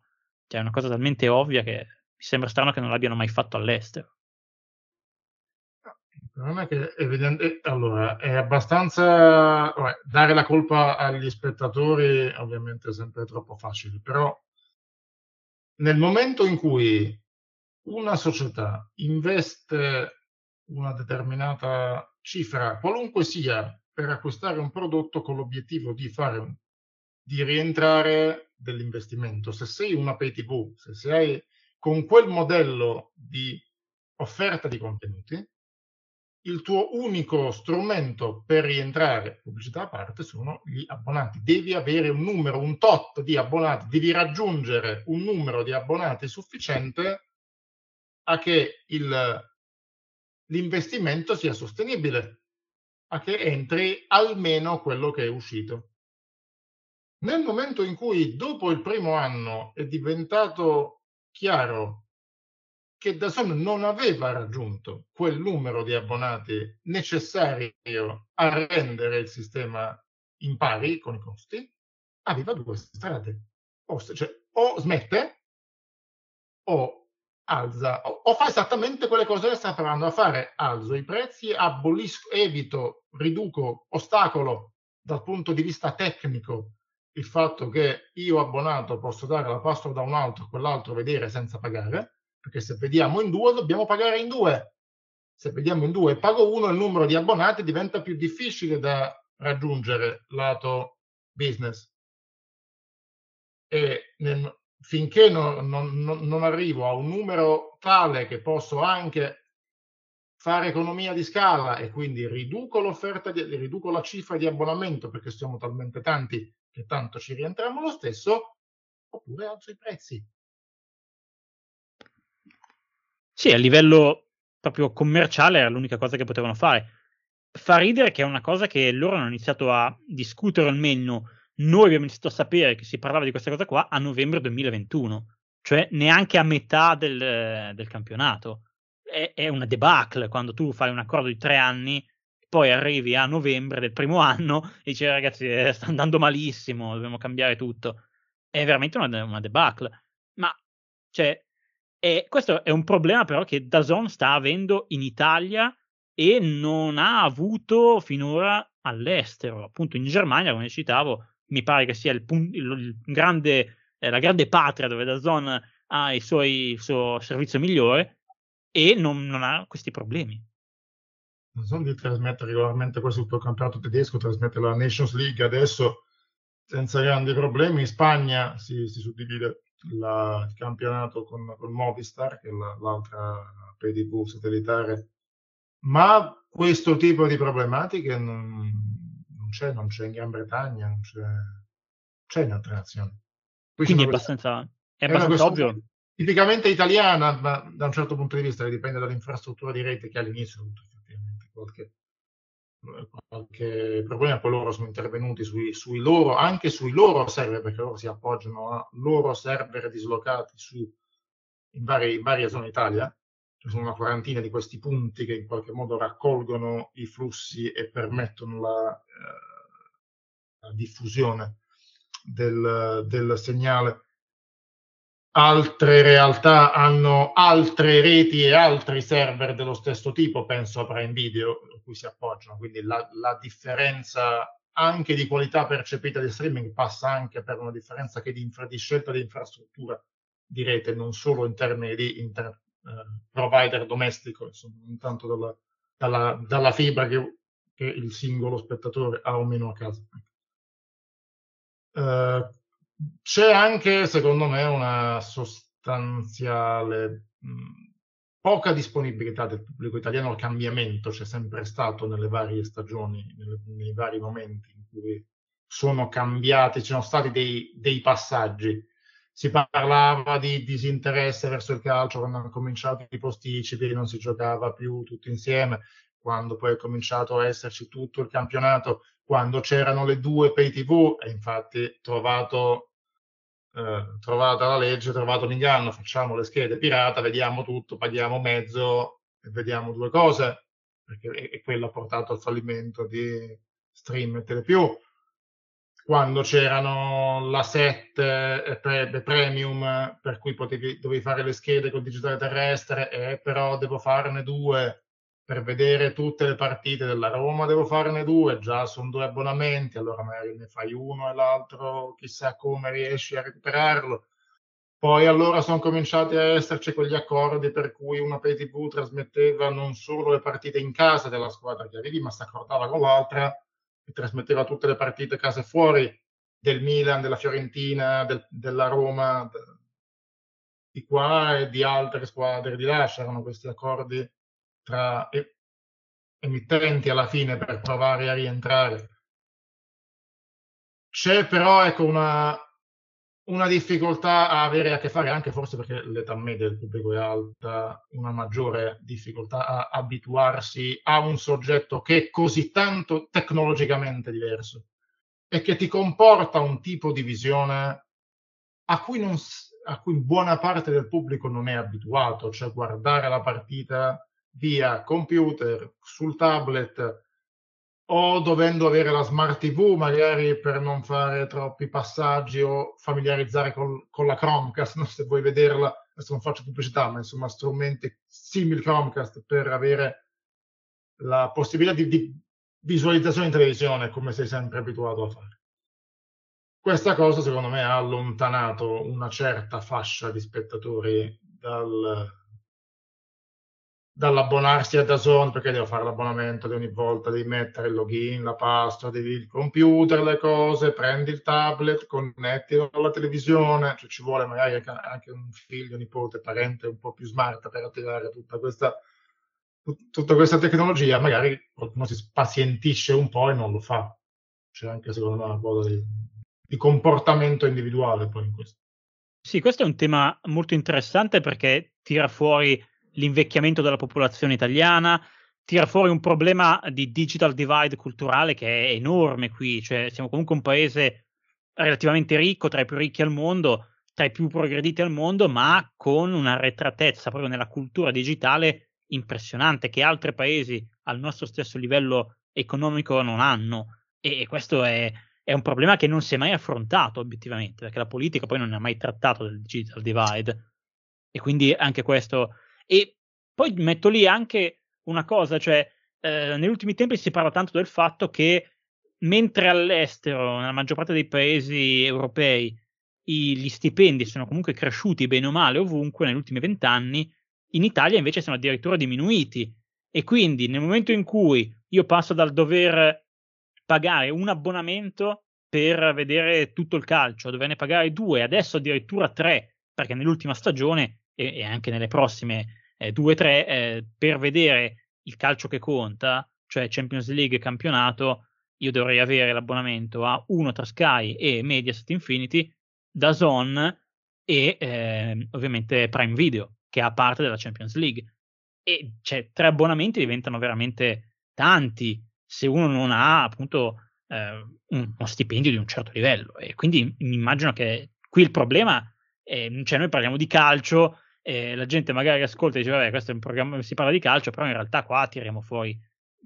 cioè, è una cosa talmente ovvia che mi sembra strano che non l'abbiano mai fatto all'estero. Non è che evidente, allora è abbastanza vabbè, dare la colpa agli spettatori, ovviamente è sempre troppo facile, però nel momento in cui una società investe una determinata cifra, qualunque sia, per acquistare un prodotto con l'obiettivo di fare di rientrare dell'investimento. Se sei una pay TV, se sei con quel modello di offerta di contenuti, il tuo unico strumento per rientrare, pubblicità a parte, sono gli abbonati. Devi avere un numero, un tot di abbonati, devi raggiungere un numero di abbonati sufficiente a che il, l'investimento sia sostenibile a che entri almeno quello che è uscito. Nel momento in cui dopo il primo anno è diventato chiaro che Dazon non aveva raggiunto quel numero di abbonati necessario a rendere il sistema in pari con i costi, aveva due strade. O, cioè, o smette o alza o, o, fa esattamente quelle cose che sta provando a fare. Alzo i prezzi, abolisco, evito, riduco, ostacolo dal punto di vista tecnico il fatto che io abbonato posso dare la password a un altro, quell'altro vedere senza pagare, perché se vediamo in due dobbiamo pagare in due. Se vediamo in due e pago uno, il numero di abbonati diventa più difficile da raggiungere lato business. E nel, finché non, non, non arrivo a un numero tale che posso anche fare economia di scala e quindi riduco l'offerta, di, riduco la cifra di abbonamento perché siamo talmente tanti che tanto ci rientriamo lo stesso, oppure alzo i prezzi. Sì, a livello proprio commerciale era l'unica cosa che potevano fare. Fa ridere che è una cosa che loro hanno iniziato a discutere almeno noi abbiamo iniziato a sapere che si parlava di questa cosa qua a novembre 2021, cioè neanche a metà del, del campionato. È, è, una debacle quando tu fai un accordo di tre anni, poi arrivi a novembre del primo anno e dici ragazzi eh, sta andando malissimo, dobbiamo cambiare tutto. È veramente una, una debacle. Ma cioè, E questo è un problema però che Dazon sta avendo in Italia e non ha avuto finora all'estero. Appunto in Germania, come citavo, mi pare che sia il, il, il grande, eh, la grande patria dove Dazon ha i suoi, il suo servizio migliore e non, non ha questi problemi. Dazon trasmette regolarmente questo sul campionato tedesco, trasmette la Nations League adesso senza grandi problemi. In Spagna si, si suddivide la, il campionato con, con, Movistar, che è la, l'altra PDV satellitare, ma questo tipo di problematiche non, non, c'è, non c'è in Gran Bretagna, non c'è, c'è in altre nazioni. Qui Quindi è abbastanza, è abbastanza ovvio. Tipicamente italiana, ma da un certo punto di vista dipende dall'infrastruttura di rete che all'inizio effettivamente qualche qualche problema, poi loro sono intervenuti sui, sui, loro, anche sui loro server, perché loro si appoggiano a loro server dislocati su, in, varie, in varie zone Italia. Ci sono una quarantina di questi punti che in qualche modo raccolgono i flussi e permettono la, eh, la diffusione del, del segnale altre realtà hanno altre reti e altri server dello stesso tipo, penso a Prime Video, a cui si appoggiano, quindi la, la, differenza anche di qualità percepita di streaming passa anche per una differenza che di, infra, di scelta di infrastruttura di rete, non solo in termini di inter, eh, provider domestico, insomma, non tanto dalla, dalla, dalla fibra che, che, il singolo spettatore ha o meno a casa. Uh, c'è anche, secondo me, una sostanziale poca disponibilità del pubblico italiano al cambiamento, c'è sempre stato nelle varie stagioni, nei vari momenti in cui sono cambiati, ci sono stati dei, dei passaggi. Si parlava di disinteresse verso il calcio quando hanno cominciato i posticipi, non si giocava più tutti insieme, quando poi è cominciato a esserci tutto il campionato, quando c'erano le due pay tv e infatti trovato, eh, trovata la legge, trovato l'inganno, facciamo le schede pirata, vediamo tutto, paghiamo mezzo e vediamo due cose, perché e quello ha portato al fallimento di stream e telepiù. Quando c'erano la 7 e pre- premium, per cui potevi, dovevi fare le schede con digitale terrestre, e però devo farne due per vedere tutte le partite della Roma devo farne due, già sono due abbonamenti, allora magari ne fai uno e l'altro chissà come riesci a recuperarlo. Poi allora sono cominciati a esserci quegli accordi per cui una pay TV trasmetteva non solo le partite in casa della squadra che avevi, ma si accordava con l'altra e trasmetteva tutte le partite case fuori del Milan, della Fiorentina, del, della Roma, di qua e di altre squadre di là. C'erano questi accordi tra emittenti alla fine per provare a rientrare. C'è però ecco, una, una difficoltà a avere a che fare, anche forse perché l'età media del pubblico è alta, una maggiore difficoltà a abituarsi a un soggetto che è così tanto tecnologicamente diverso e che ti comporta un tipo di visione a cui, non, a cui buona parte del pubblico non è abituato, cioè guardare la partita via computer, sul tablet o dovendo avere la smart TV magari per non fare troppi passaggi o familiarizzare col, con la Chromecast, no? se vuoi vederla, adesso non faccio pubblicità, ma insomma strumenti simili Chromecast per avere la possibilità di, di visualizzazione in televisione come sei sempre abituato a fare. Questa cosa secondo me ha allontanato una certa fascia di spettatori dal, dall'abbonarsi a Dazon perché devo fare l'abbonamento di ogni volta, devi mettere il login, la password, devi il computer, le cose, prendi il tablet, connettilo alla televisione, cioè ci vuole magari anche un figlio, nipote, parente un po' più smart per attivare tutta questa, tutta questa tecnologia, magari qualcuno si spazientisce un po' e non lo fa. C'è anche secondo me una cosa di, di comportamento individuale poi in questo. Sì, questo è un tema molto interessante perché tira fuori l'invecchiamento della popolazione italiana, tira fuori un problema di digital divide culturale che è enorme qui, cioè siamo comunque un paese relativamente ricco, tra i più ricchi al mondo, tra i più progrediti al mondo, ma con una retratezza proprio nella cultura digitale impressionante che altri paesi al nostro stesso livello economico non hanno. E questo è, è un problema che non si è mai affrontato obiettivamente, perché la politica poi non ha mai trattato del digital divide. E quindi anche questo. E poi metto lì anche una cosa, cioè eh, negli ultimi tempi si parla tanto del fatto che mentre all'estero, nella maggior parte dei paesi europei, i, gli stipendi sono comunque cresciuti bene o male ovunque negli ultimi vent'anni, in Italia invece sono addirittura diminuiti. E quindi nel momento in cui io passo dal dover pagare un abbonamento per vedere tutto il calcio, doverne pagare due, adesso addirittura tre, perché nell'ultima stagione e, e anche nelle prossime eh, due o tre, eh, per vedere il calcio che conta, cioè Champions League e campionato, io dovrei avere l'abbonamento a uno tra Sky e Mediaset Infinity, da Zone e eh, ovviamente Prime Video, che ha parte della Champions League. E cioè, tre abbonamenti diventano veramente tanti se uno non ha appunto eh, uno stipendio di un certo livello. E quindi mi immagino che qui il problema è, cioè noi parliamo di calcio, e la gente magari ascolta e dice vabbè questo è un programma si parla di calcio, però in realtà qua tiriamo fuori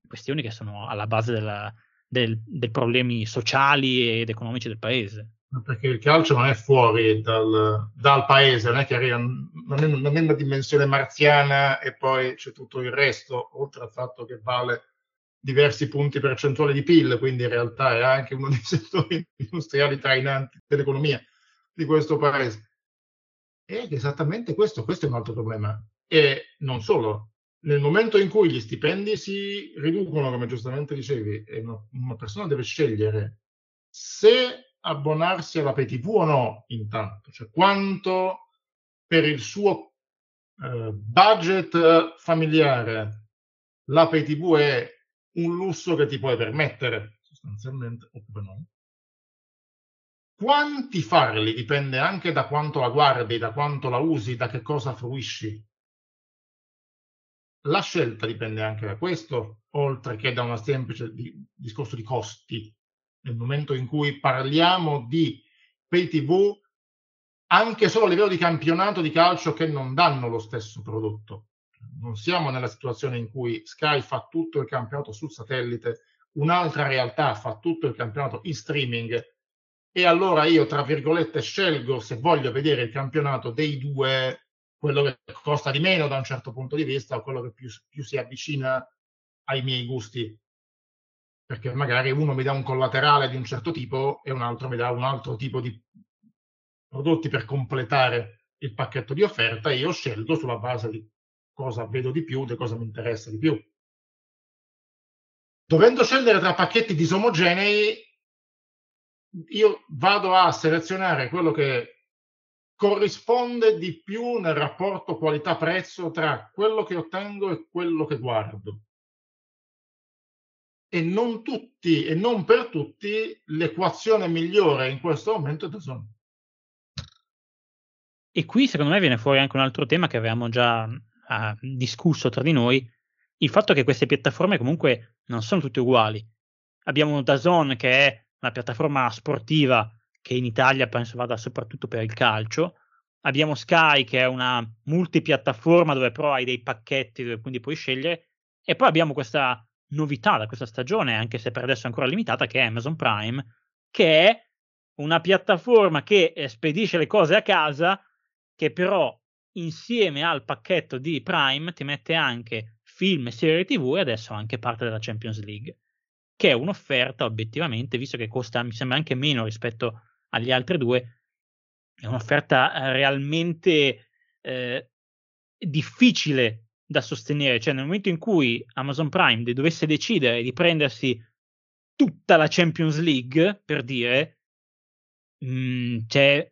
questioni che sono alla base della, del, dei problemi sociali ed economici del paese. Perché il calcio non è fuori dal, dal paese, non è che arriva, non è, non è una dimensione marziana e poi c'è tutto il resto, oltre al fatto che vale diversi punti percentuali di PIL, quindi in realtà è anche uno [LAUGHS] dei settori industriali trainanti dell'economia di questo paese. Ed esattamente questo, questo è un altro problema. E non solo, nel momento in cui gli stipendi si riducono, come giustamente dicevi, e una, una persona deve scegliere se abbonarsi alla PTV o no, intanto, cioè quanto per il suo eh, budget familiare la PTV è un lusso che ti puoi permettere, sostanzialmente, oppure no. Quanti farli dipende anche da quanto la guardi, da quanto la usi, da che cosa fruisci. La scelta dipende anche da questo, oltre che da un semplice di, discorso di costi. Nel momento in cui parliamo di pay TV, anche solo a livello di campionato di calcio che non danno lo stesso prodotto. Non siamo nella situazione in cui Sky fa tutto il campionato sul satellite, un'altra realtà fa tutto il campionato in streaming e allora io, tra virgolette, scelgo se voglio vedere il campionato dei due, quello che costa di meno da un certo punto di vista o quello che più, più si avvicina ai miei gusti. Perché magari uno mi dà un collaterale di un certo tipo e un altro mi dà un altro tipo di prodotti per completare il pacchetto di offerta e io scelgo sulla base di cosa vedo di più, di cosa mi interessa di più. Dovendo scegliere tra pacchetti disomogenei, io vado a selezionare quello che corrisponde di più nel rapporto qualità-prezzo tra quello che ottengo e quello che guardo. E non tutti e non per tutti l'equazione migliore in questo momento è Dazon. E qui secondo me viene fuori anche un altro tema che avevamo già uh, discusso tra di noi, il fatto che queste piattaforme comunque non sono tutte uguali. Abbiamo Dazon che è una piattaforma sportiva che in Italia penso vada soprattutto per il calcio. Abbiamo Sky che è una multipiattaforma dove però hai dei pacchetti dove quindi puoi scegliere. E poi abbiamo questa novità da questa stagione, anche se per adesso è ancora limitata, che è Amazon Prime, che è una piattaforma che spedisce le cose a casa, che però insieme al pacchetto di Prime ti mette anche film serie TV e adesso anche parte della Champions League che è un'offerta obiettivamente, visto che costa, mi sembra anche meno rispetto agli altri due, è un'offerta eh, realmente eh, difficile da sostenere. Cioè, nel momento in cui Amazon Prime dovesse decidere di prendersi tutta la Champions League, per dire, mh, mm, cioè,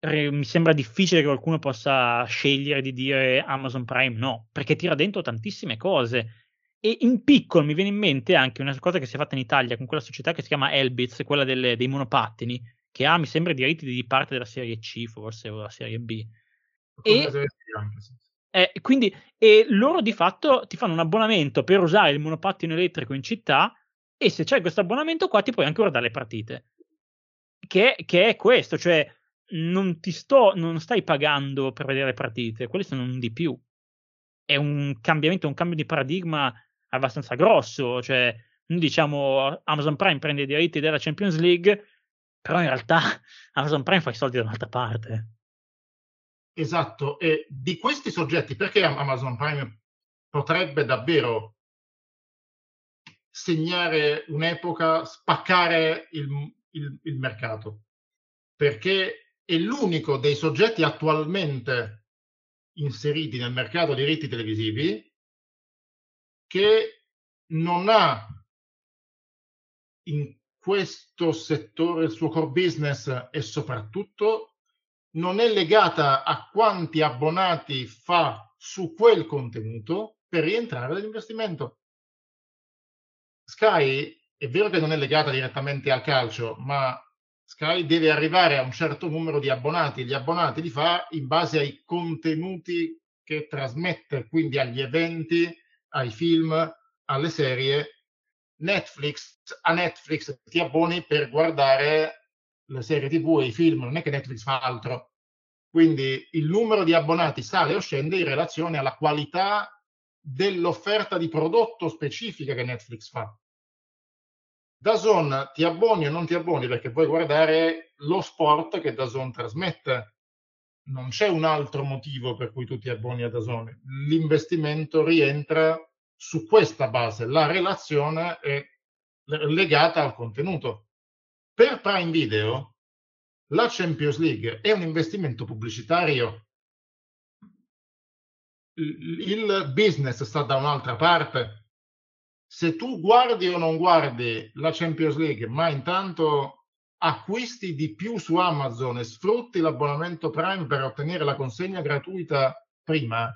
re, mi sembra difficile che qualcuno possa scegliere di dire Amazon Prime no, perché tira dentro tantissime cose e in piccolo mi viene in mente anche una cosa che si è fatta in Italia con quella società che si chiama Elbitz, quella delle, dei monopattini, che ha, mi sembra, i diritti di parte della serie C, forse, o della serie B. E, eh, quindi, e loro di fatto ti fanno un abbonamento per usare il monopattino elettrico in città e se c'è questo abbonamento qua ti puoi anche guardare le partite. Che, che è questo, cioè non ti sto, non stai pagando per vedere le partite, quelli sono un di più. È un cambiamento, un cambio di paradigma abbastanza grosso, cioè diciamo Amazon Prime prende i diritti della Champions League, però in realtà [LAUGHS] Amazon Prime fa i soldi da un'altra parte. Esatto, e di questi soggetti, perché Amazon Prime potrebbe davvero segnare un'epoca, spaccare il, il, il mercato? Perché è l'unico dei soggetti attualmente inseriti nel mercato dei diritti televisivi che non ha in questo settore il suo core business e soprattutto non è legata a quanti abbonati fa su quel contenuto per rientrare nell'investimento. Sky è vero che non è legata direttamente al calcio, ma Sky deve arrivare a un certo numero di abbonati. Gli abbonati li fa in base ai contenuti che trasmette, quindi agli eventi, ai film, alle serie. Netflix, a Netflix ti abboni per guardare le serie TV e i film, non è che Netflix fa altro. Quindi il numero di abbonati sale o scende in relazione alla qualità dell'offerta di prodotto specifica che Netflix fa. Dazon ti abboni o non ti abboni perché puoi guardare lo sport che Dazon trasmette. Non c'è un altro motivo per cui tu ti abboni a Dazon. L'investimento rientra su questa base. La relazione è legata al contenuto. Per Prime Video, la Champions League è un investimento pubblicitario. Il business sta da un'altra parte se tu guardi o non guardi la Champions League, ma intanto acquisti di più su Amazon e sfrutti l'abbonamento Prime per ottenere la consegna gratuita prima,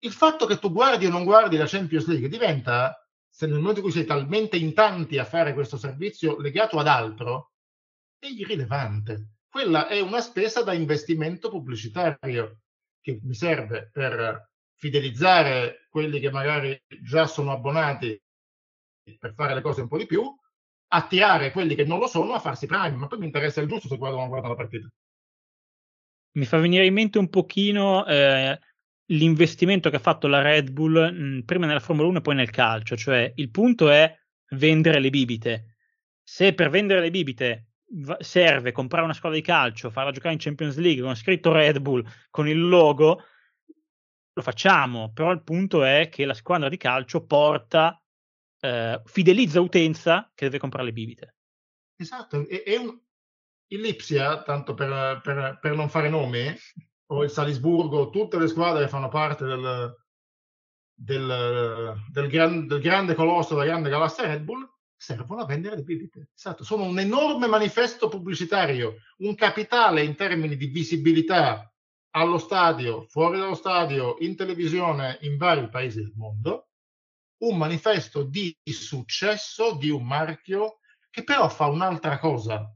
il fatto che tu guardi o non guardi la Champions League diventa, se nel momento in cui sei talmente in tanti a fare questo servizio legato ad altro, è irrilevante. Quella è una spesa da investimento pubblicitario che mi serve per fidelizzare quelli che magari già sono abbonati per fare le cose un po' di più, attirare quelli che non lo sono a farsi prime, ma poi mi interessa il giusto se guardano o non guardano la partita. Mi fa venire in mente un pochino eh, l'investimento che ha fatto la Red Bull mh, prima nella Formula 1 e poi nel calcio, cioè il punto è vendere le bibite. Se per vendere le bibite serve comprare una squadra di calcio, farla giocare in Champions League con scritto Red Bull, con il logo, lo facciamo, però il punto è che la squadra di calcio porta, eh, fidelizza utenza che deve comprare le bibite. Esatto, è, è un... Lipsia, tanto per, per, per, non fare nomi, o il Salisburgo, tutte le squadre che fanno parte del, del, del, gran, del grande colosso, della grande galassia Red Bull, servono a vendere le bibite. Esatto, sono un enorme manifesto pubblicitario, un capitale in termini di visibilità allo stadio, fuori dallo stadio, in televisione in vari paesi del mondo, un manifesto di successo di un marchio che però fa un'altra cosa.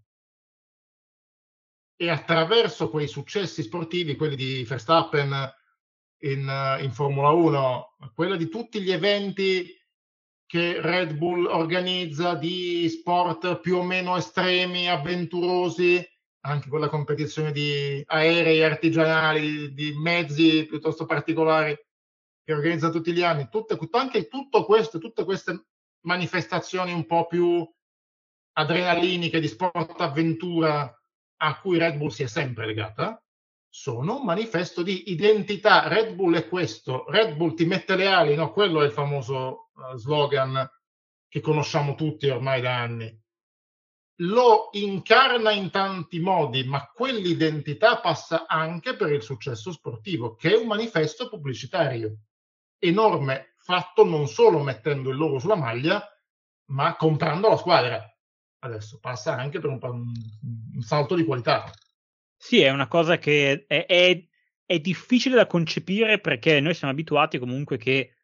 E attraverso quei successi sportivi, quelli di Verstappen in, in Formula 1, quelli di tutti gli eventi che Red Bull organizza di sport più o meno estremi, avventurosi, anche con la competizione di aerei artigianali, di mezzi piuttosto particolari che organizza tutti gli anni, tutte, anche tutto questo, tutte queste manifestazioni un po' più adrenaliniche di sport avventura a cui Red Bull si è sempre legata, sono un manifesto di identità. Red Bull è questo, Red Bull ti mette le ali, no? quello è il famoso uh, slogan che conosciamo tutti ormai da anni lo incarna in tanti modi, ma quell'identità passa anche per il successo sportivo, che è un manifesto pubblicitario enorme, fatto non solo mettendo il logo sulla maglia, ma comprando la squadra. Adesso passa anche per un, un salto di qualità. Sì, è una cosa che è, è, è difficile da concepire perché noi siamo abituati comunque che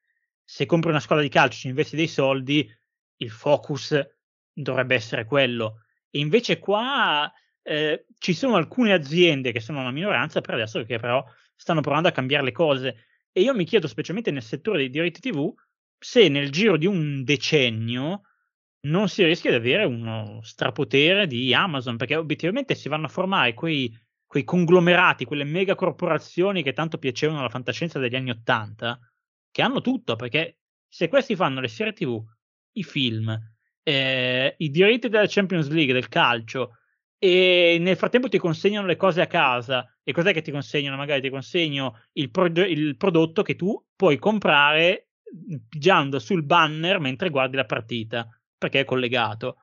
se compri una squadra di calcio, ci investi dei soldi, il focus dovrebbe essere quello. E invece qua eh, ci sono alcune aziende che sono una minoranza per adesso che però stanno provando a cambiare le cose. E io mi chiedo, specialmente nel settore dei diritti TV, se nel giro di un decennio non si rischia di avere uno strapotere di Amazon, perché obiettivamente si vanno a formare quei, quei conglomerati, quelle mega corporazioni che tanto piacevano alla fantascienza degli anni Ottanta, che hanno tutto, perché se questi fanno le serie TV, i film, eh, i diritti della Champions League, del calcio e nel frattempo ti consegnano le cose a casa. E cos'è che ti consegnano? Magari ti consegnano il, pro- il prodotto che tu puoi comprare pigiando sul banner mentre guardi la partita, perché è collegato.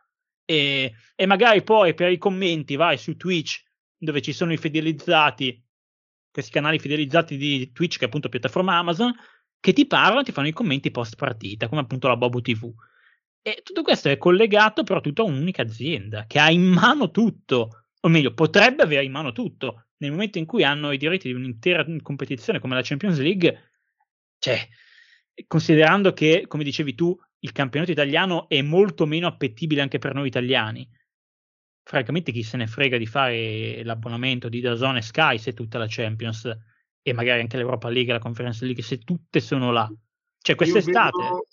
E, e magari poi per i commenti vai su Twitch, dove ci sono i fidelizzati, questi canali fidelizzati di Twitch, che è appunto piattaforma Amazon, che ti parlano, ti fanno i commenti post partita, come appunto la Bobo TV. E tutto questo è collegato però tutto a un'unica azienda che ha in mano tutto, o meglio, potrebbe avere in mano tutto. Nel momento in cui hanno i diritti di un'intera competizione come la Champions League, cioè, considerando che, come dicevi tu, il campionato italiano è molto meno appetibile anche per noi italiani, francamente chi se ne frega di fare l'abbonamento di Dazon e Sky se tutta la Champions e magari anche l'Europa League e la Conference League se tutte sono là. Cioè quest'estate... Vedo,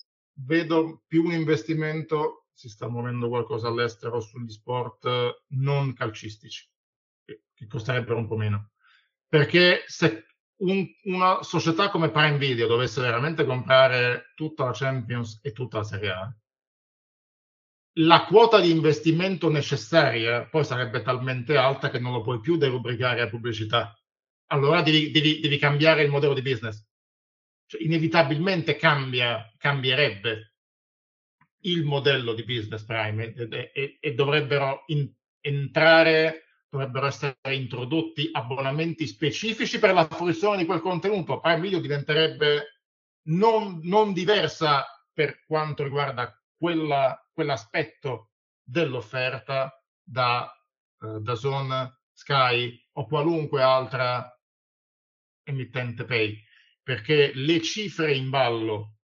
vedo più un investimento, si sta muovendo qualcosa all'estero sugli sport non calcistici, che costerebbero un po' meno. Perché se un, una società come Prime Video dovesse veramente comprare tutta la Champions e tutta la Serie A, la quota di investimento necessaria poi sarebbe talmente alta che non lo puoi più derubricare a pubblicità. Allora devi, devi, devi cambiare il modello di business cioè, inevitabilmente cambia, cambierebbe il modello di business prime e, e, e dovrebbero in, entrare, dovrebbero essere introdotti abbonamenti specifici per la fruizione di quel contenuto. Prime Video diventerebbe non, non diversa per quanto riguarda quella, quell'aspetto dell'offerta da, uh, da Zone, Sky o qualunque altra emittente pay perché le cifre in ballo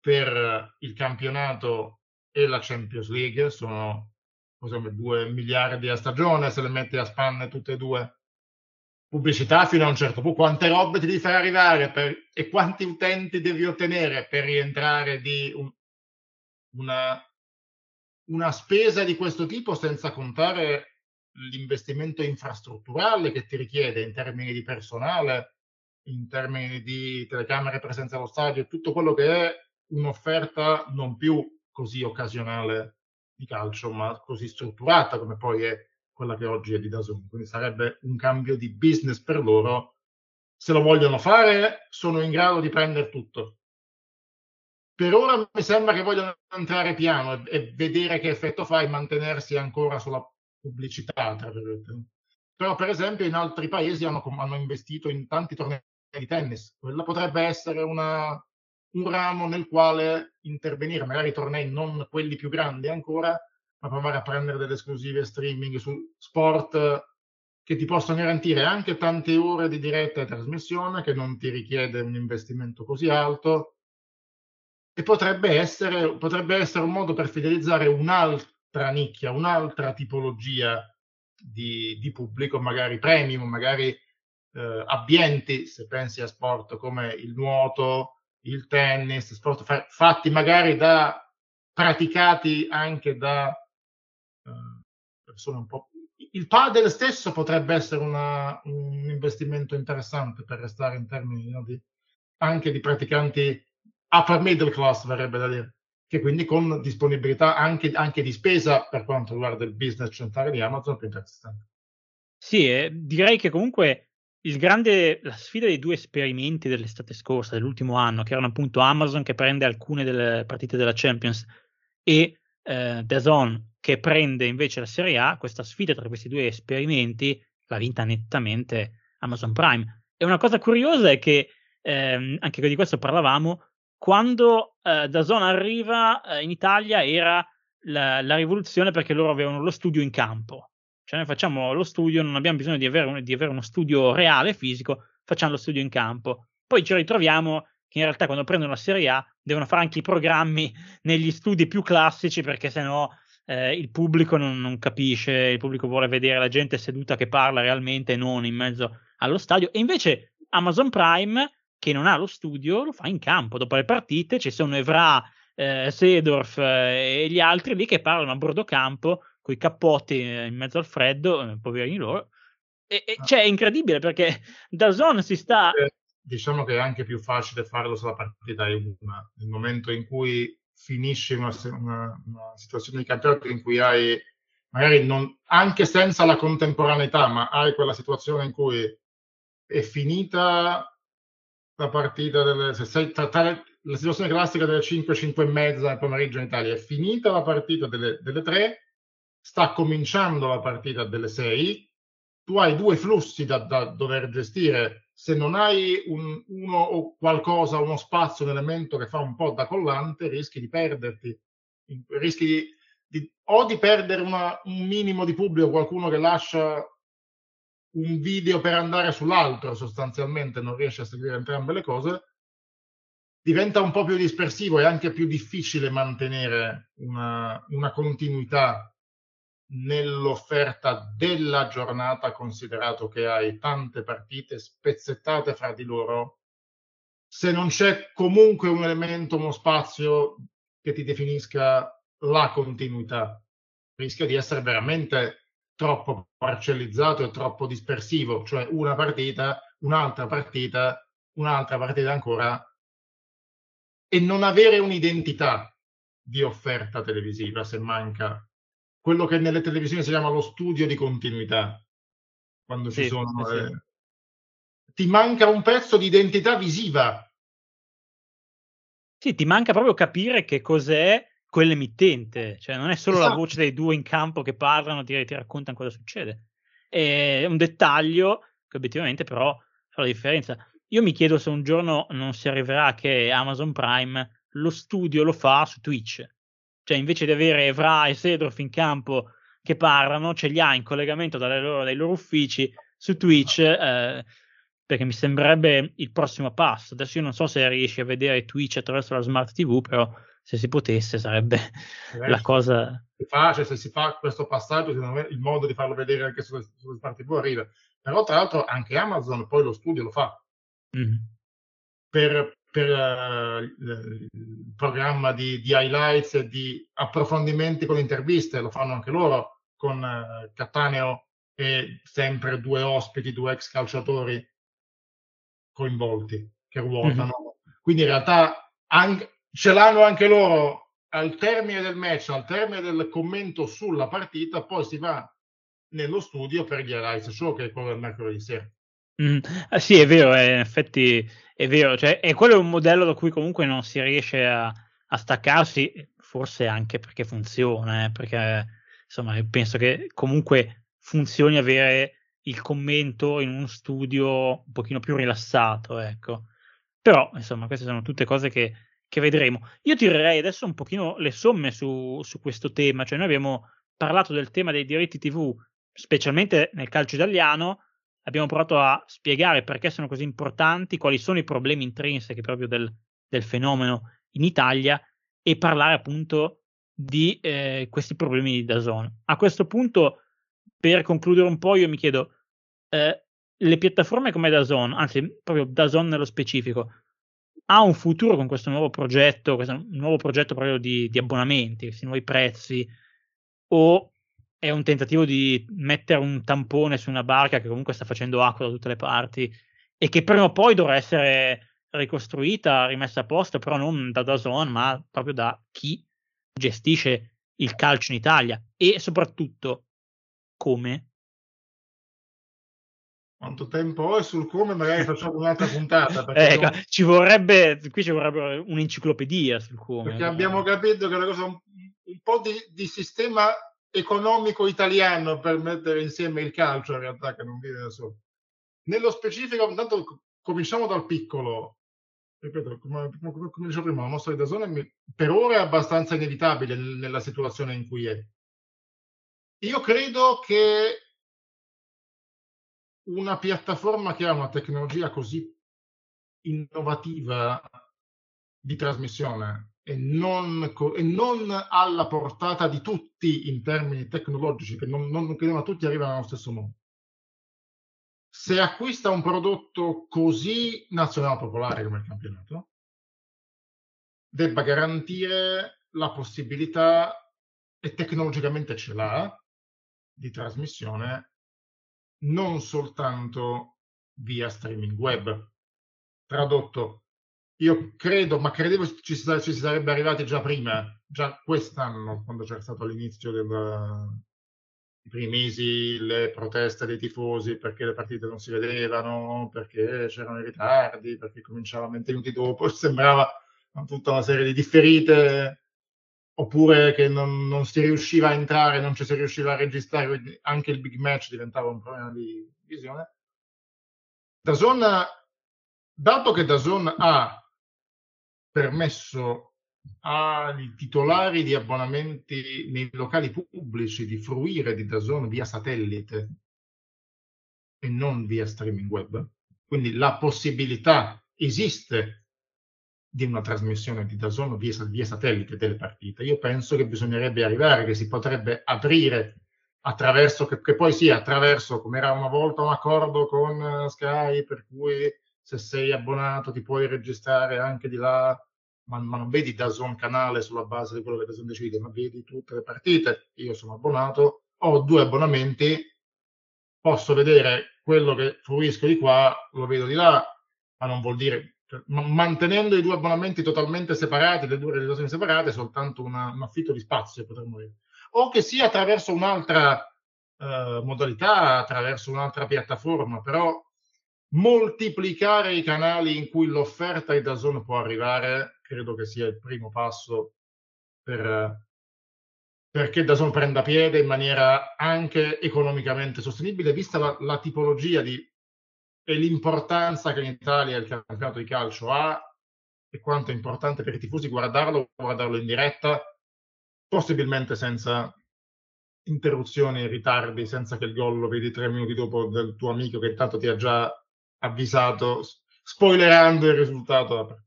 per il campionato e la Champions League sono insomma, 2 miliardi a stagione, se le metti a spanne tutte e due. Pubblicità fino a un certo punto, quante robe ti devi fare arrivare per, e quanti utenti devi ottenere per rientrare di un, una, una spesa di questo tipo senza contare l'investimento infrastrutturale che ti richiede in termini di personale, in termini di telecamere, presenza allo stadio tutto quello che è un'offerta non più così occasionale di calcio, ma così strutturata come poi è quella che oggi è di Dazon. Quindi sarebbe un cambio di business per loro. Se lo vogliono fare, sono in grado di prendere tutto. Per ora mi sembra che vogliono entrare piano e, e vedere che effetto fa e mantenersi ancora sulla pubblicità, tra. Però, per esempio, in altri paesi hanno, hanno investito in tanti tornei di tennis. Quella potrebbe essere una, un ramo nel quale intervenire, magari tornei non quelli più grandi ancora, ma provare a prendere delle esclusive streaming su sport che ti possono garantire anche tante ore di diretta e trasmissione, che non ti richiede un investimento così alto. E potrebbe essere, potrebbe essere un modo per fidelizzare un'altra nicchia, un'altra tipologia di, di pubblico, magari premium, magari eh, abbienti, se pensi a sport come il nuoto, il tennis, sport fa- fatti magari da praticati anche da eh, persone un po'. Il padel stesso potrebbe essere una, un investimento interessante per restare in termini no, di, anche di praticanti upper middle class, verrebbe da dire, che quindi con disponibilità anche, anche di spesa per quanto riguarda il business centrale di Amazon più interessante. Sì, eh, direi che comunque grande, la sfida dei due esperimenti dell'estate scorsa, dell'ultimo anno, che erano appunto Amazon che prende alcune delle partite della Champions e eh, DAZN che prende invece la Serie A, questa sfida tra questi due esperimenti l'ha vinta nettamente Amazon Prime. E una cosa curiosa è che, ehm, anche di questo parlavamo, quando eh, DAZN arriva eh, in Italia era la, la rivoluzione perché loro avevano lo studio in campo cioè noi facciamo lo studio, non abbiamo bisogno di avere, un, di avere uno studio reale, fisico, facciamo lo studio in campo. Poi ci ritroviamo che in realtà quando prendono la Serie A devono fare anche i programmi negli studi più classici perché sennò eh, il pubblico non, non, capisce, il pubblico vuole vedere la gente seduta che parla realmente e non in mezzo allo stadio. E invece Amazon Prime, che non ha lo studio, lo fa in campo. Dopo le partite ci sono Evra, eh, Sedorf eh, e gli altri lì che parlano a bordo campo i cappotti eh, in mezzo al freddo, eh, poverini loro. E, e ah. cioè, è incredibile perché [LAUGHS] da Zone si sta. Eh, diciamo che è anche più facile farlo se la partita è una. Nel momento in cui finisci una, una, una situazione di campionato in cui hai magari non, anche senza la contemporaneità, ma hai quella situazione in cui è finita la partita delle, se sei, tra, tra, la situazione classica delle 5, 5 e mezza nel pomeriggio in Italia, è finita la partita delle, delle 3, sta cominciando la partita delle 6, tu hai due flussi da, da dover gestire. Se non hai un, uno o qualcosa, uno spazio, un elemento che fa un po' da collante, rischi di perderti. Rischi di, di, o di perdere una, un minimo di pubblico, qualcuno che lascia un video per andare sull'altro, sostanzialmente non riesce a seguire entrambe le cose, diventa un po' più dispersivo e anche più difficile mantenere una, una continuità nell'offerta della giornata, considerato che hai tante partite spezzettate fra di loro, se non c'è comunque un elemento, uno spazio che ti definisca la continuità, rischia di essere veramente troppo parcellizzato e troppo dispersivo, cioè una partita, un'altra partita, un'altra partita ancora, e non avere un'identità di offerta televisiva se manca quello che nelle televisioni si chiama lo studio di continuità, quando sì, ci sono... Sì. Eh, ti manca un pezzo di identità visiva. Sì, ti manca proprio capire che cos'è quell'emittente, cioè non è solo esatto. la voce dei due in campo che parlano, ti, ti raccontano cosa succede. È un dettaglio che obiettivamente però fa la differenza. Io mi chiedo se un giorno non si arriverà che Amazon Prime lo studio lo fa su Twitch cioè invece di avere Evra e Sedorf in campo che parlano, ce li ha in collegamento loro, dai loro uffici su Twitch, eh, perché mi sembrerebbe il prossimo passo. Adesso io non so se riesci a vedere Twitch attraverso la smart TV, però se si potesse sarebbe eh, la cosa... Si fa, cioè, se si fa questo passaggio, il modo di farlo vedere anche sulle, sulle smart TV arriva. Però tra l'altro anche Amazon poi lo studio lo fa. Mm. Per, per uh, il programma di, di, highlights e di approfondimenti con interviste, lo fanno anche loro con uh, Cattaneo e sempre due ospiti, due ex calciatori coinvolti che ruotano. Mm-hmm. Quindi in realtà anche, ce l'hanno anche loro al termine del match, al termine del commento sulla partita, poi si va nello studio per gli highlights show che è quello del mercoledì sera. Mm, ah, sì, è vero, è, in effetti è vero, cioè, e quello è un modello da cui comunque non si riesce a, a staccarsi, forse anche perché funziona, eh, perché insomma penso che comunque funzioni avere il commento in uno studio un pochino più rilassato, ecco. Però, insomma, queste sono tutte cose che, che vedremo. Io tirerei adesso un pochino le somme su, su questo tema, cioè noi abbiamo parlato del tema dei diritti TV, specialmente nel calcio italiano, abbiamo provato a spiegare perché sono così importanti, quali sono i problemi intrinseci proprio del, del fenomeno in Italia e parlare appunto di eh, questi problemi di Dazon. A questo punto, per concludere un po', io mi chiedo, eh, le piattaforme come Dazon, anzi proprio Dazon nello specifico, ha un futuro con questo nuovo progetto, questo nuovo progetto proprio di, di abbonamenti, questi nuovi prezzi, o è un tentativo di mettere un tampone su una barca che comunque sta facendo acqua da tutte le parti e che prima o poi dovrà essere ricostruita, rimessa a posto, però non da Dazon, ma proprio da chi gestisce il calcio in Italia e soprattutto come. Quanto tempo e sul come magari facciamo un'altra puntata. ecco, non... ci vorrebbe, qui ci vorrebbe un'enciclopedia sul come. Perché abbiamo capito che è una cosa un, un po' di, di sistema economico italiano per mettere insieme il calcio in realtà che non viene da solo. Nello specifico, intanto cominciamo dal piccolo. Ripeto, come, come, come dicevo prima, la nostra di per ora è abbastanza inevitabile nella situazione in cui è. Io credo che una piattaforma che ha una tecnologia così innovativa di trasmissione e non, e non, alla portata di tutti in termini tecnologici, che non, non, non a tutti arrivano allo stesso modo. Se acquista un prodotto così nazionale popolare come il campionato, debba garantire la possibilità, e tecnologicamente ce l'ha, di trasmissione non soltanto via streaming web. Tradotto, io credo, ma credevo ci ci si sarebbe arrivati già prima, già quest'anno, quando c'era stato l'inizio del, i primi mesi le proteste dei tifosi perché le partite non si vedevano, perché c'erano i ritardi, perché cominciavano 20 minuti dopo, [LAUGHS] sembrava tutta una serie di differite, oppure che non, non, si riusciva a entrare, non ci si riusciva a registrare, anche il big match diventava un problema di visione. Dazon, dato che Dazon ha permesso ai titolari di abbonamenti nei locali pubblici di fruire di Dazon via satellite e non via streaming web. Quindi la possibilità esiste di una trasmissione di Dazon via, via satellite delle partite. Io penso che bisognerebbe arrivare, che si potrebbe aprire attraverso, che, che poi sia attraverso, come era una volta un accordo con Sky, per cui se sei abbonato ti puoi registrare anche di là ma, ma non vedi da Zone canale sulla base di quello che Zone decide, ma vedi tutte le partite. Io sono abbonato, ho due abbonamenti, posso vedere quello che fruisco di qua, lo vedo di là, ma non vuol dire, cioè, mantenendo i due abbonamenti totalmente separati, le due realizzazioni separate, soltanto una, un affitto di spazio potremmo dire. O che sia attraverso un'altra eh, modalità, attraverso un'altra piattaforma, però moltiplicare i canali in cui l'offerta di Dazon può arrivare credo che sia il primo passo per, perché Dazon prenda piede in maniera anche economicamente sostenibile, vista la, la tipologia di, e l'importanza che in Italia il campionato di calcio ha e quanto è importante per i tifosi guardarlo, guardarlo in diretta, possibilmente senza interruzioni ritardi, senza che il gol lo vedi tre minuti dopo del tuo amico che intanto ti ha già avvisato, spoilerando il risultato.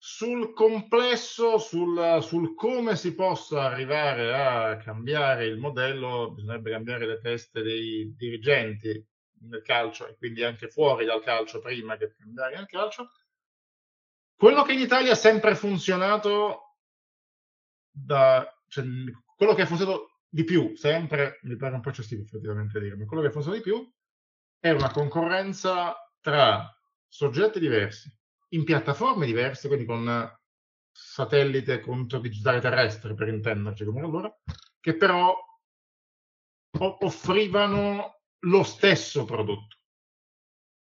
Sul complesso, sul, sul, come si possa arrivare a cambiare il modello, bisognerebbe cambiare le teste dei dirigenti nel calcio e quindi anche fuori dal calcio prima che cambiare nel calcio. Quello che in Italia ha sempre funzionato, da, cioè, quello che ha funzionato di più, sempre, mi pare un po' eccessivo effettivamente dire, ma quello che ha funzionato di più è una concorrenza tra soggetti diversi, in piattaforme diverse, quindi con satellite contro digitale terrestre, per intenderci come allora, che però offrivano lo stesso prodotto.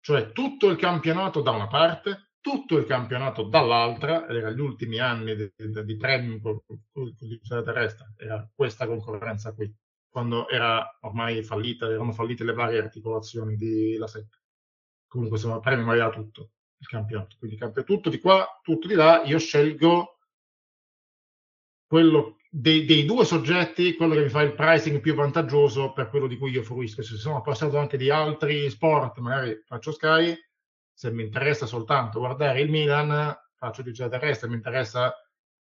Cioè tutto il campionato da una parte, tutto il campionato dall'altra, erano gli ultimi anni di, di, di premium con il digitale terrestre, era questa concorrenza qui quando era ormai fallita, erano fallite le varie articolazioni di La 7. Comunque premio mi aveva tutto il campionato, quindi cambia tutto di qua, tutto di là, io scelgo quello dei, dei, due soggetti, quello che mi fa il pricing più vantaggioso per quello di cui io fruisco. Se sono appassionato anche di altri sport, magari faccio Sky, se mi interessa soltanto guardare il Milan, faccio digitale terrestre, mi interessa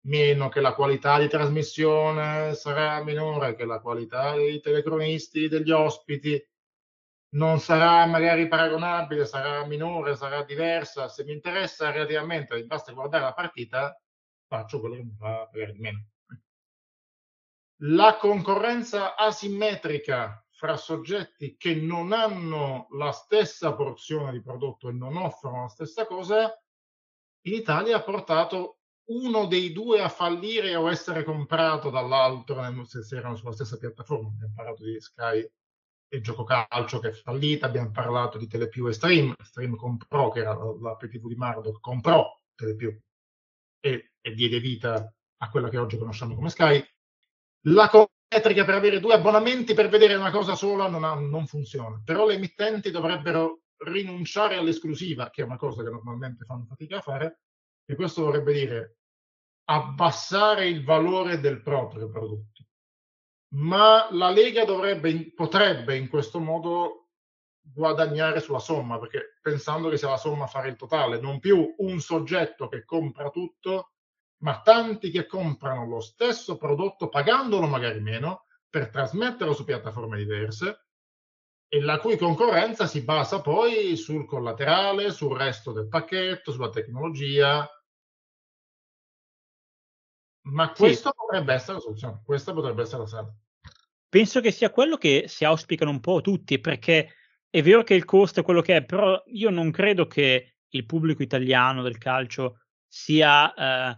meno che la qualità di trasmissione sarà minore che la qualità dei telecronisti, degli ospiti, non sarà magari paragonabile, sarà minore, sarà diversa. Se mi interessa relativamente, basta guardare la partita, faccio quello che mi fa pagare di meno. La concorrenza asimmetrica fra soggetti che non hanno la stessa porzione di prodotto e non offrono la stessa cosa, in Italia ha portato uno dei due a fallire o essere comprato dall'altro se erano sulla stessa piattaforma. Abbiamo parlato di Sky e Gioco Calcio che è fallita, abbiamo parlato di Telepiù e Stream. Stream comprò, che era l'app di Mardo, comprò Telepiù e, e diede vita a quella che oggi conosciamo come Sky. La metrica per avere due abbonamenti per vedere una cosa sola non, ha, non funziona, però le emittenti dovrebbero rinunciare all'esclusiva, che è una cosa che normalmente fanno fatica a fare, e questo vorrebbe dire abbassare il valore del proprio prodotto. Ma la Lega dovrebbe, potrebbe in questo modo guadagnare sulla somma, perché pensando che sia la somma a fare il totale, non più un soggetto che compra tutto, ma tanti che comprano lo stesso prodotto pagandolo magari meno per trasmetterlo su piattaforme diverse e la cui concorrenza si basa poi sul collaterale, sul resto del pacchetto, sulla tecnologia, ma questo sì. potrebbe essere la soluzione, questa potrebbe essere la strada. Penso che sia quello che si auspicano un po' tutti, perché è vero che il costo è quello che è, però io non credo che il pubblico italiano del calcio sia eh,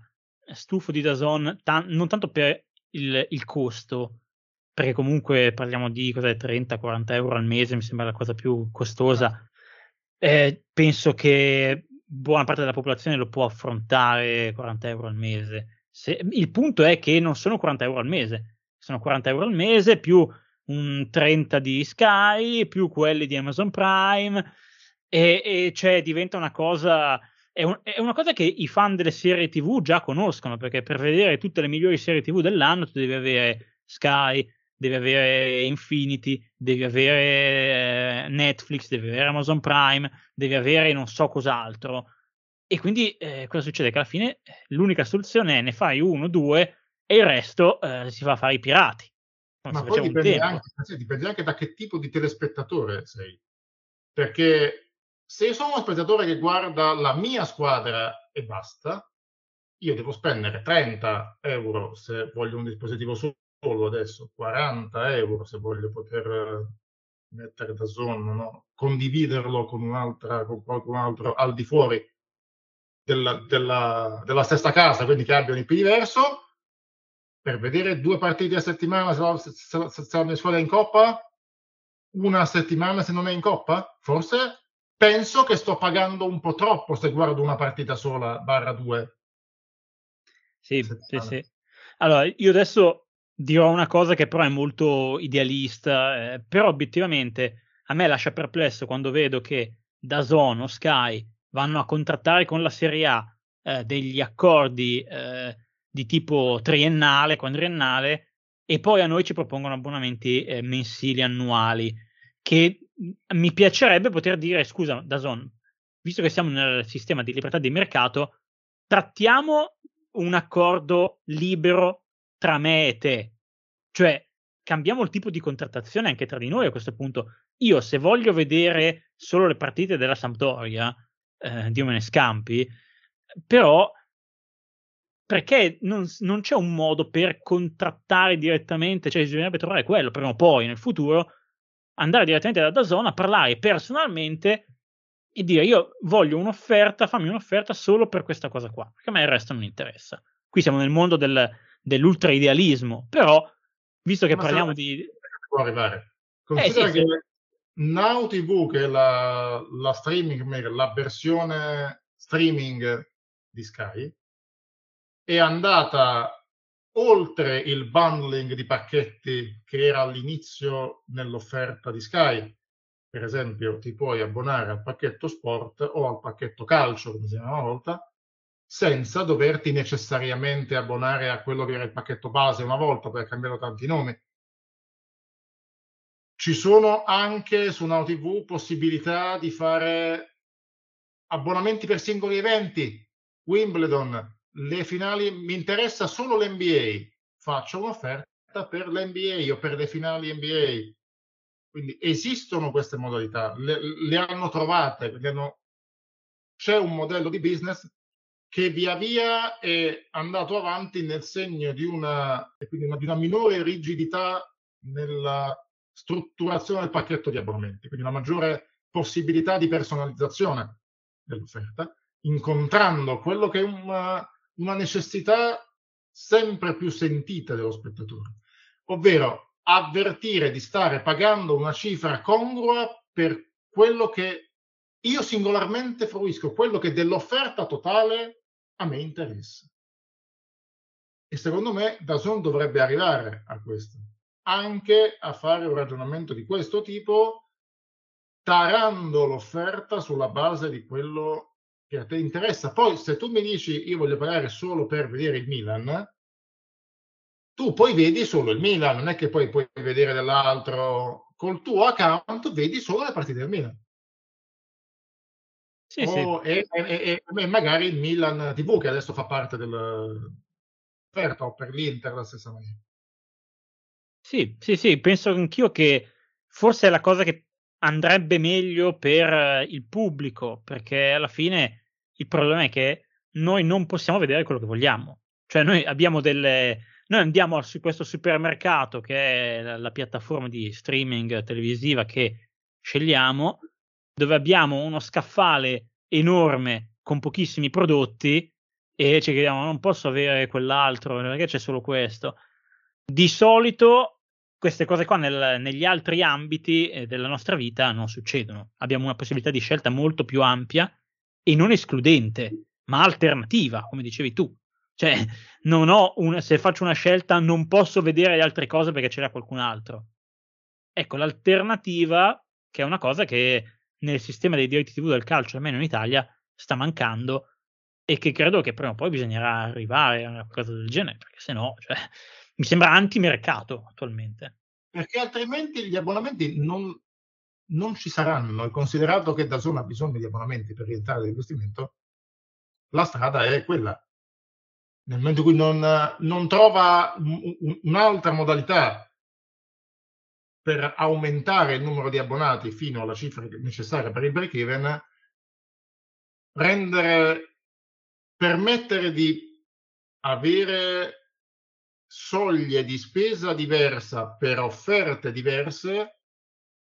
stufo di Dazon, tan- non tanto per il, il, costo, perché comunque parliamo di 30-40 euro al mese, mi sembra la cosa più costosa. Eh, penso che buona parte della popolazione lo può affrontare 40 euro al mese. Se, il punto è che non sono 40 euro al mese, sono 40 euro al mese più un 30 di Sky, più quelli di Amazon Prime, e, e cioè diventa una cosa. È, un, è, una cosa che i fan delle serie TV già conoscono, perché per vedere tutte le migliori serie TV dell'anno tu devi avere Sky, devi avere Infinity, devi avere eh, Netflix, devi avere Amazon Prime, devi avere non so cos'altro. E quindi eh, cosa succede? Che alla fine eh, l'unica soluzione è ne fai uno, due e il resto eh, si fa fare i pirati. Non Ma poi dipende anche, dipende anche da che tipo di telespettatore sei. Perché se io sono uno spettatore che guarda la mia squadra e basta, io devo spendere 30 euro se voglio un dispositivo solo adesso, 40 euro se voglio poter mettere da zone, no? condividerlo con, un'altra, con qualcun altro al di fuori della, della, della stessa casa, quindi che abbia un IP diverso, per vedere due partite a settimana se, se, se, se la squadra è in coppa, una settimana se non è in coppa? Forse penso che sto pagando un po' troppo se guardo una partita sola, barra due. Sì, sì, sì. Allora, io adesso dirò una cosa che però è molto idealista, eh, però obiettivamente a me lascia perplesso quando vedo che da Zone o Sky vanno a contrattare con la Serie A eh, degli accordi eh, di tipo triennale, quadriennale, e poi a noi ci propongono abbonamenti eh, mensili, annuali, che mi piacerebbe poter dire, scusa, Dazon, visto che siamo nel sistema di libertà di mercato, trattiamo un accordo libero tra me e te. Cioè, cambiamo il tipo di contrattazione anche tra di noi a questo punto. Io, se voglio vedere solo le partite della Sampdoria, eh, Dio me ne scampi, però perché non, non, c'è un modo per contrattare direttamente, cioè bisognerebbe trovare quello prima o poi nel futuro, andare direttamente da Dazon a parlare personalmente e dire io voglio un'offerta, fammi un'offerta solo per questa cosa qua, perché a me il resto non interessa. Qui siamo nel mondo del, dell'ultra idealismo, però visto che Ma parliamo di... Può arrivare. Considera eh, sì, che sì. Now TV, che è la, la streaming, la versione streaming di Sky, è andata oltre il bundling di pacchetti che era all'inizio nell'offerta di Sky. Per esempio, ti puoi abbonare al pacchetto sport o al pacchetto calcio, come si chiama una volta, senza doverti necessariamente abbonare a quello che era il pacchetto base una volta, perché cambiato tanti nomi. Ci sono anche su Now TV possibilità di fare abbonamenti per singoli eventi. Wimbledon, le finali, mi interessa solo l'NBA, faccio un'offerta per l'NBA o per le finali NBA. Quindi esistono queste modalità, le, le hanno trovate, hanno... c'è un modello di business che via via è andato avanti nel segno di una, di una minore rigidità nella strutturazione del pacchetto di abbonamenti, quindi una maggiore possibilità di personalizzazione dell'offerta, incontrando quello che è una, una necessità sempre più sentita dello spettatore, ovvero avvertire di stare pagando una cifra congrua per quello che io singolarmente fruisco, quello che dell'offerta totale a me interessa. E secondo me Dazon dovrebbe arrivare a questo, anche a fare un ragionamento di questo tipo, tarando l'offerta sulla base di quello che a te interessa. Poi se tu mi dici io voglio pagare solo per vedere il Milan, tu poi vedi solo il Milan, non è che poi puoi vedere dell'altro. Col tuo account vedi solo le partite del Milan. Sì, o, sì. E, e, e, magari il Milan TV che adesso fa parte dell'offerta o per l'Inter la stessa maniera. Sì, sì, sì, penso anch'io che forse è la cosa che andrebbe meglio per il pubblico, perché alla fine il problema è che noi non possiamo vedere quello che vogliamo. Cioè, noi abbiamo delle. Noi andiamo su questo supermercato che è la, la piattaforma di streaming televisiva che scegliamo, dove abbiamo uno scaffale enorme con pochissimi prodotti e ci chiediamo non posso avere quell'altro perché c'è solo questo. Di solito queste cose qua nel, negli altri ambiti eh, della nostra vita non succedono. Abbiamo una possibilità di scelta molto più ampia e non escludente, ma alternativa, come dicevi tu. Cioè, una, se faccio una scelta non posso vedere le altre cose perché c'era qualcun altro. Ecco, l'alternativa, che è una cosa che nel sistema dei diritti TV del calcio, almeno in Italia, sta mancando e che credo che prima o poi bisognerà arrivare a una cosa del genere, perché se no, cioè, mi sembra antimercato attualmente. Perché altrimenti gli abbonamenti non, non ci saranno, e considerato che da zona ha bisogno di abbonamenti per rientrare l'investimento, la strada è quella. Nel momento in cui non, non trova un'altra modalità per aumentare il numero di abbonati fino alla cifra necessaria per il break even, rendere, permettere di avere soglie di spesa diversa per offerte diverse,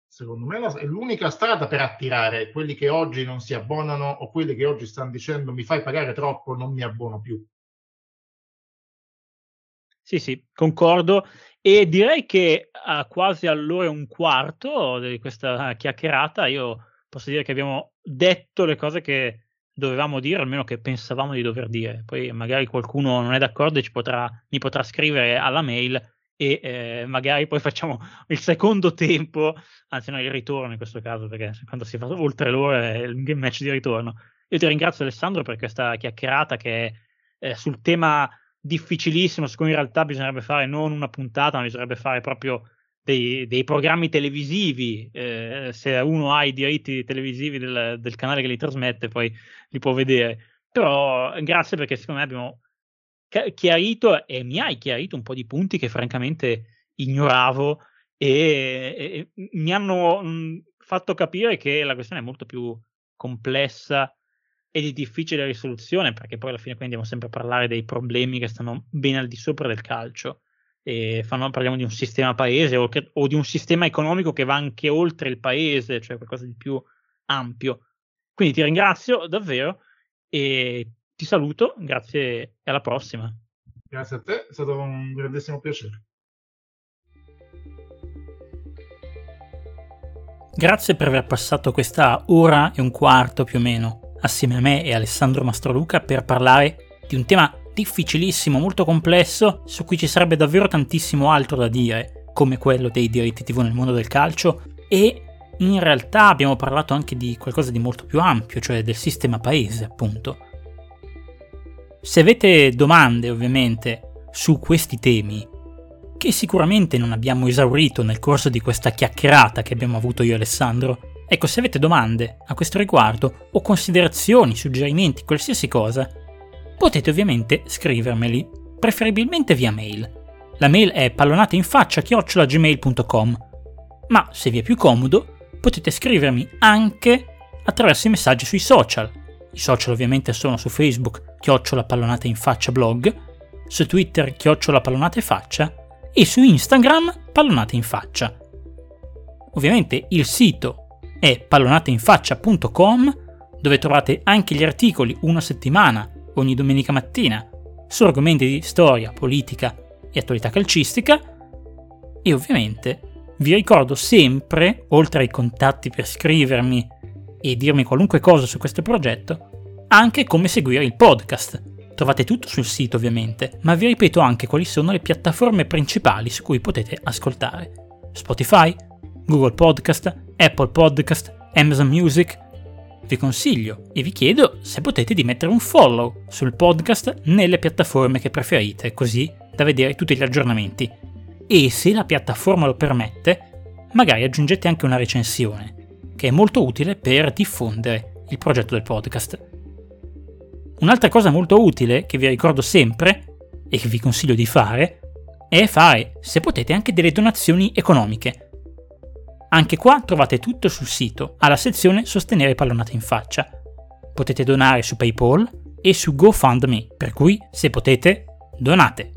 secondo me è l'unica strada per attirare quelli che oggi non si abbonano o quelli che oggi stanno dicendo mi fai pagare troppo, non mi abbono più. Sì, sì, concordo. E direi che a quasi all'ora e un quarto di questa chiacchierata io posso dire che abbiamo detto le cose che dovevamo dire, almeno che pensavamo di dover dire. Poi magari qualcuno non è d'accordo e ci potrà, mi potrà scrivere alla mail e eh, magari poi [LAUGHS] facciamo il secondo tempo, anzi no, il ritorno in questo caso, perché quando si fa oltre l'ora è il match di ritorno. Io ti ringrazio Alessandro per questa chiacchierata che è eh, sul tema difficilissimo, su cui in realtà bisognerebbe fare non una puntata, ma bisognerebbe fare proprio dei, dei programmi televisivi, eh, se uno ha i diritti televisivi del, del, canale che li trasmette, poi li può vedere. Però grazie perché secondo me abbiamo chiarito e mi hai chiarito un po' di punti che francamente ignoravo e, e mi hanno mh, fatto capire che la questione è molto più complessa e di difficile risoluzione, perché poi alla fine qui andiamo sempre a parlare dei problemi che stanno ben al di sopra del calcio fanno, parliamo di un sistema paese o, che, o, di un sistema economico che va anche oltre il paese, cioè qualcosa di più ampio. Quindi ti ringrazio davvero e ti saluto, grazie e alla prossima. Grazie a te, è stato un grandissimo piacere. Grazie per aver passato questa ora e un quarto più o meno assieme a me e Alessandro Mastroluca per parlare di un tema difficilissimo, molto complesso, su cui ci sarebbe davvero tantissimo altro da dire, come quello dei diritti TV nel mondo del calcio, e in realtà abbiamo parlato anche di qualcosa di molto più ampio, cioè del sistema paese, appunto. Se avete domande, ovviamente, su questi temi, che sicuramente non abbiamo esaurito nel corso di questa chiacchierata che abbiamo avuto io e Alessandro, ecco, se avete domande a questo riguardo o considerazioni, suggerimenti, qualsiasi cosa, potete ovviamente scrivermeli, preferibilmente via mail. La mail è pallonateinfaccia.gmail.com ma se vi è più comodo potete scrivermi anche attraverso i messaggi sui social. I social ovviamente sono su Facebook, chiocciola pallonata in faccia blog, su Twitter, chiocciola pallonata in faccia e su Instagram, pallonate in faccia. Ovviamente il sito è pallonateinfaccia.com dove trovate anche gli articoli una settimana ogni domenica mattina su argomenti di storia, politica e attualità calcistica e ovviamente vi ricordo sempre, oltre ai contatti per scrivermi e dirmi qualunque cosa su questo progetto, anche come seguire il podcast. Trovate tutto sul sito ovviamente, ma vi ripeto anche quali sono le piattaforme principali su cui potete ascoltare. Spotify, Google Podcast, Apple Podcast, Amazon Music, vi consiglio e vi chiedo se potete di mettere un follow sul podcast nelle piattaforme che preferite, così da vedere tutti gli aggiornamenti. E se la piattaforma lo permette, magari aggiungete anche una recensione, che è molto utile per diffondere il progetto del podcast. Un'altra cosa molto utile che vi ricordo sempre e che vi consiglio di fare è fare, se potete, anche delle donazioni economiche anche qua trovate tutto sul sito, alla sezione Sostenere pallonate in faccia. Potete donare su PayPal e su GoFundMe, per cui se potete, donate.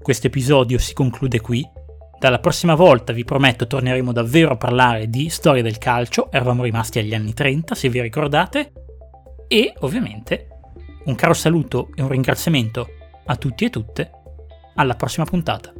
Questo episodio si conclude qui. Dalla prossima volta vi prometto torneremo davvero a parlare di storia del calcio, eravamo rimasti agli anni 30 se vi ricordate, e ovviamente un caro saluto e un ringraziamento a tutti e tutte, alla prossima puntata.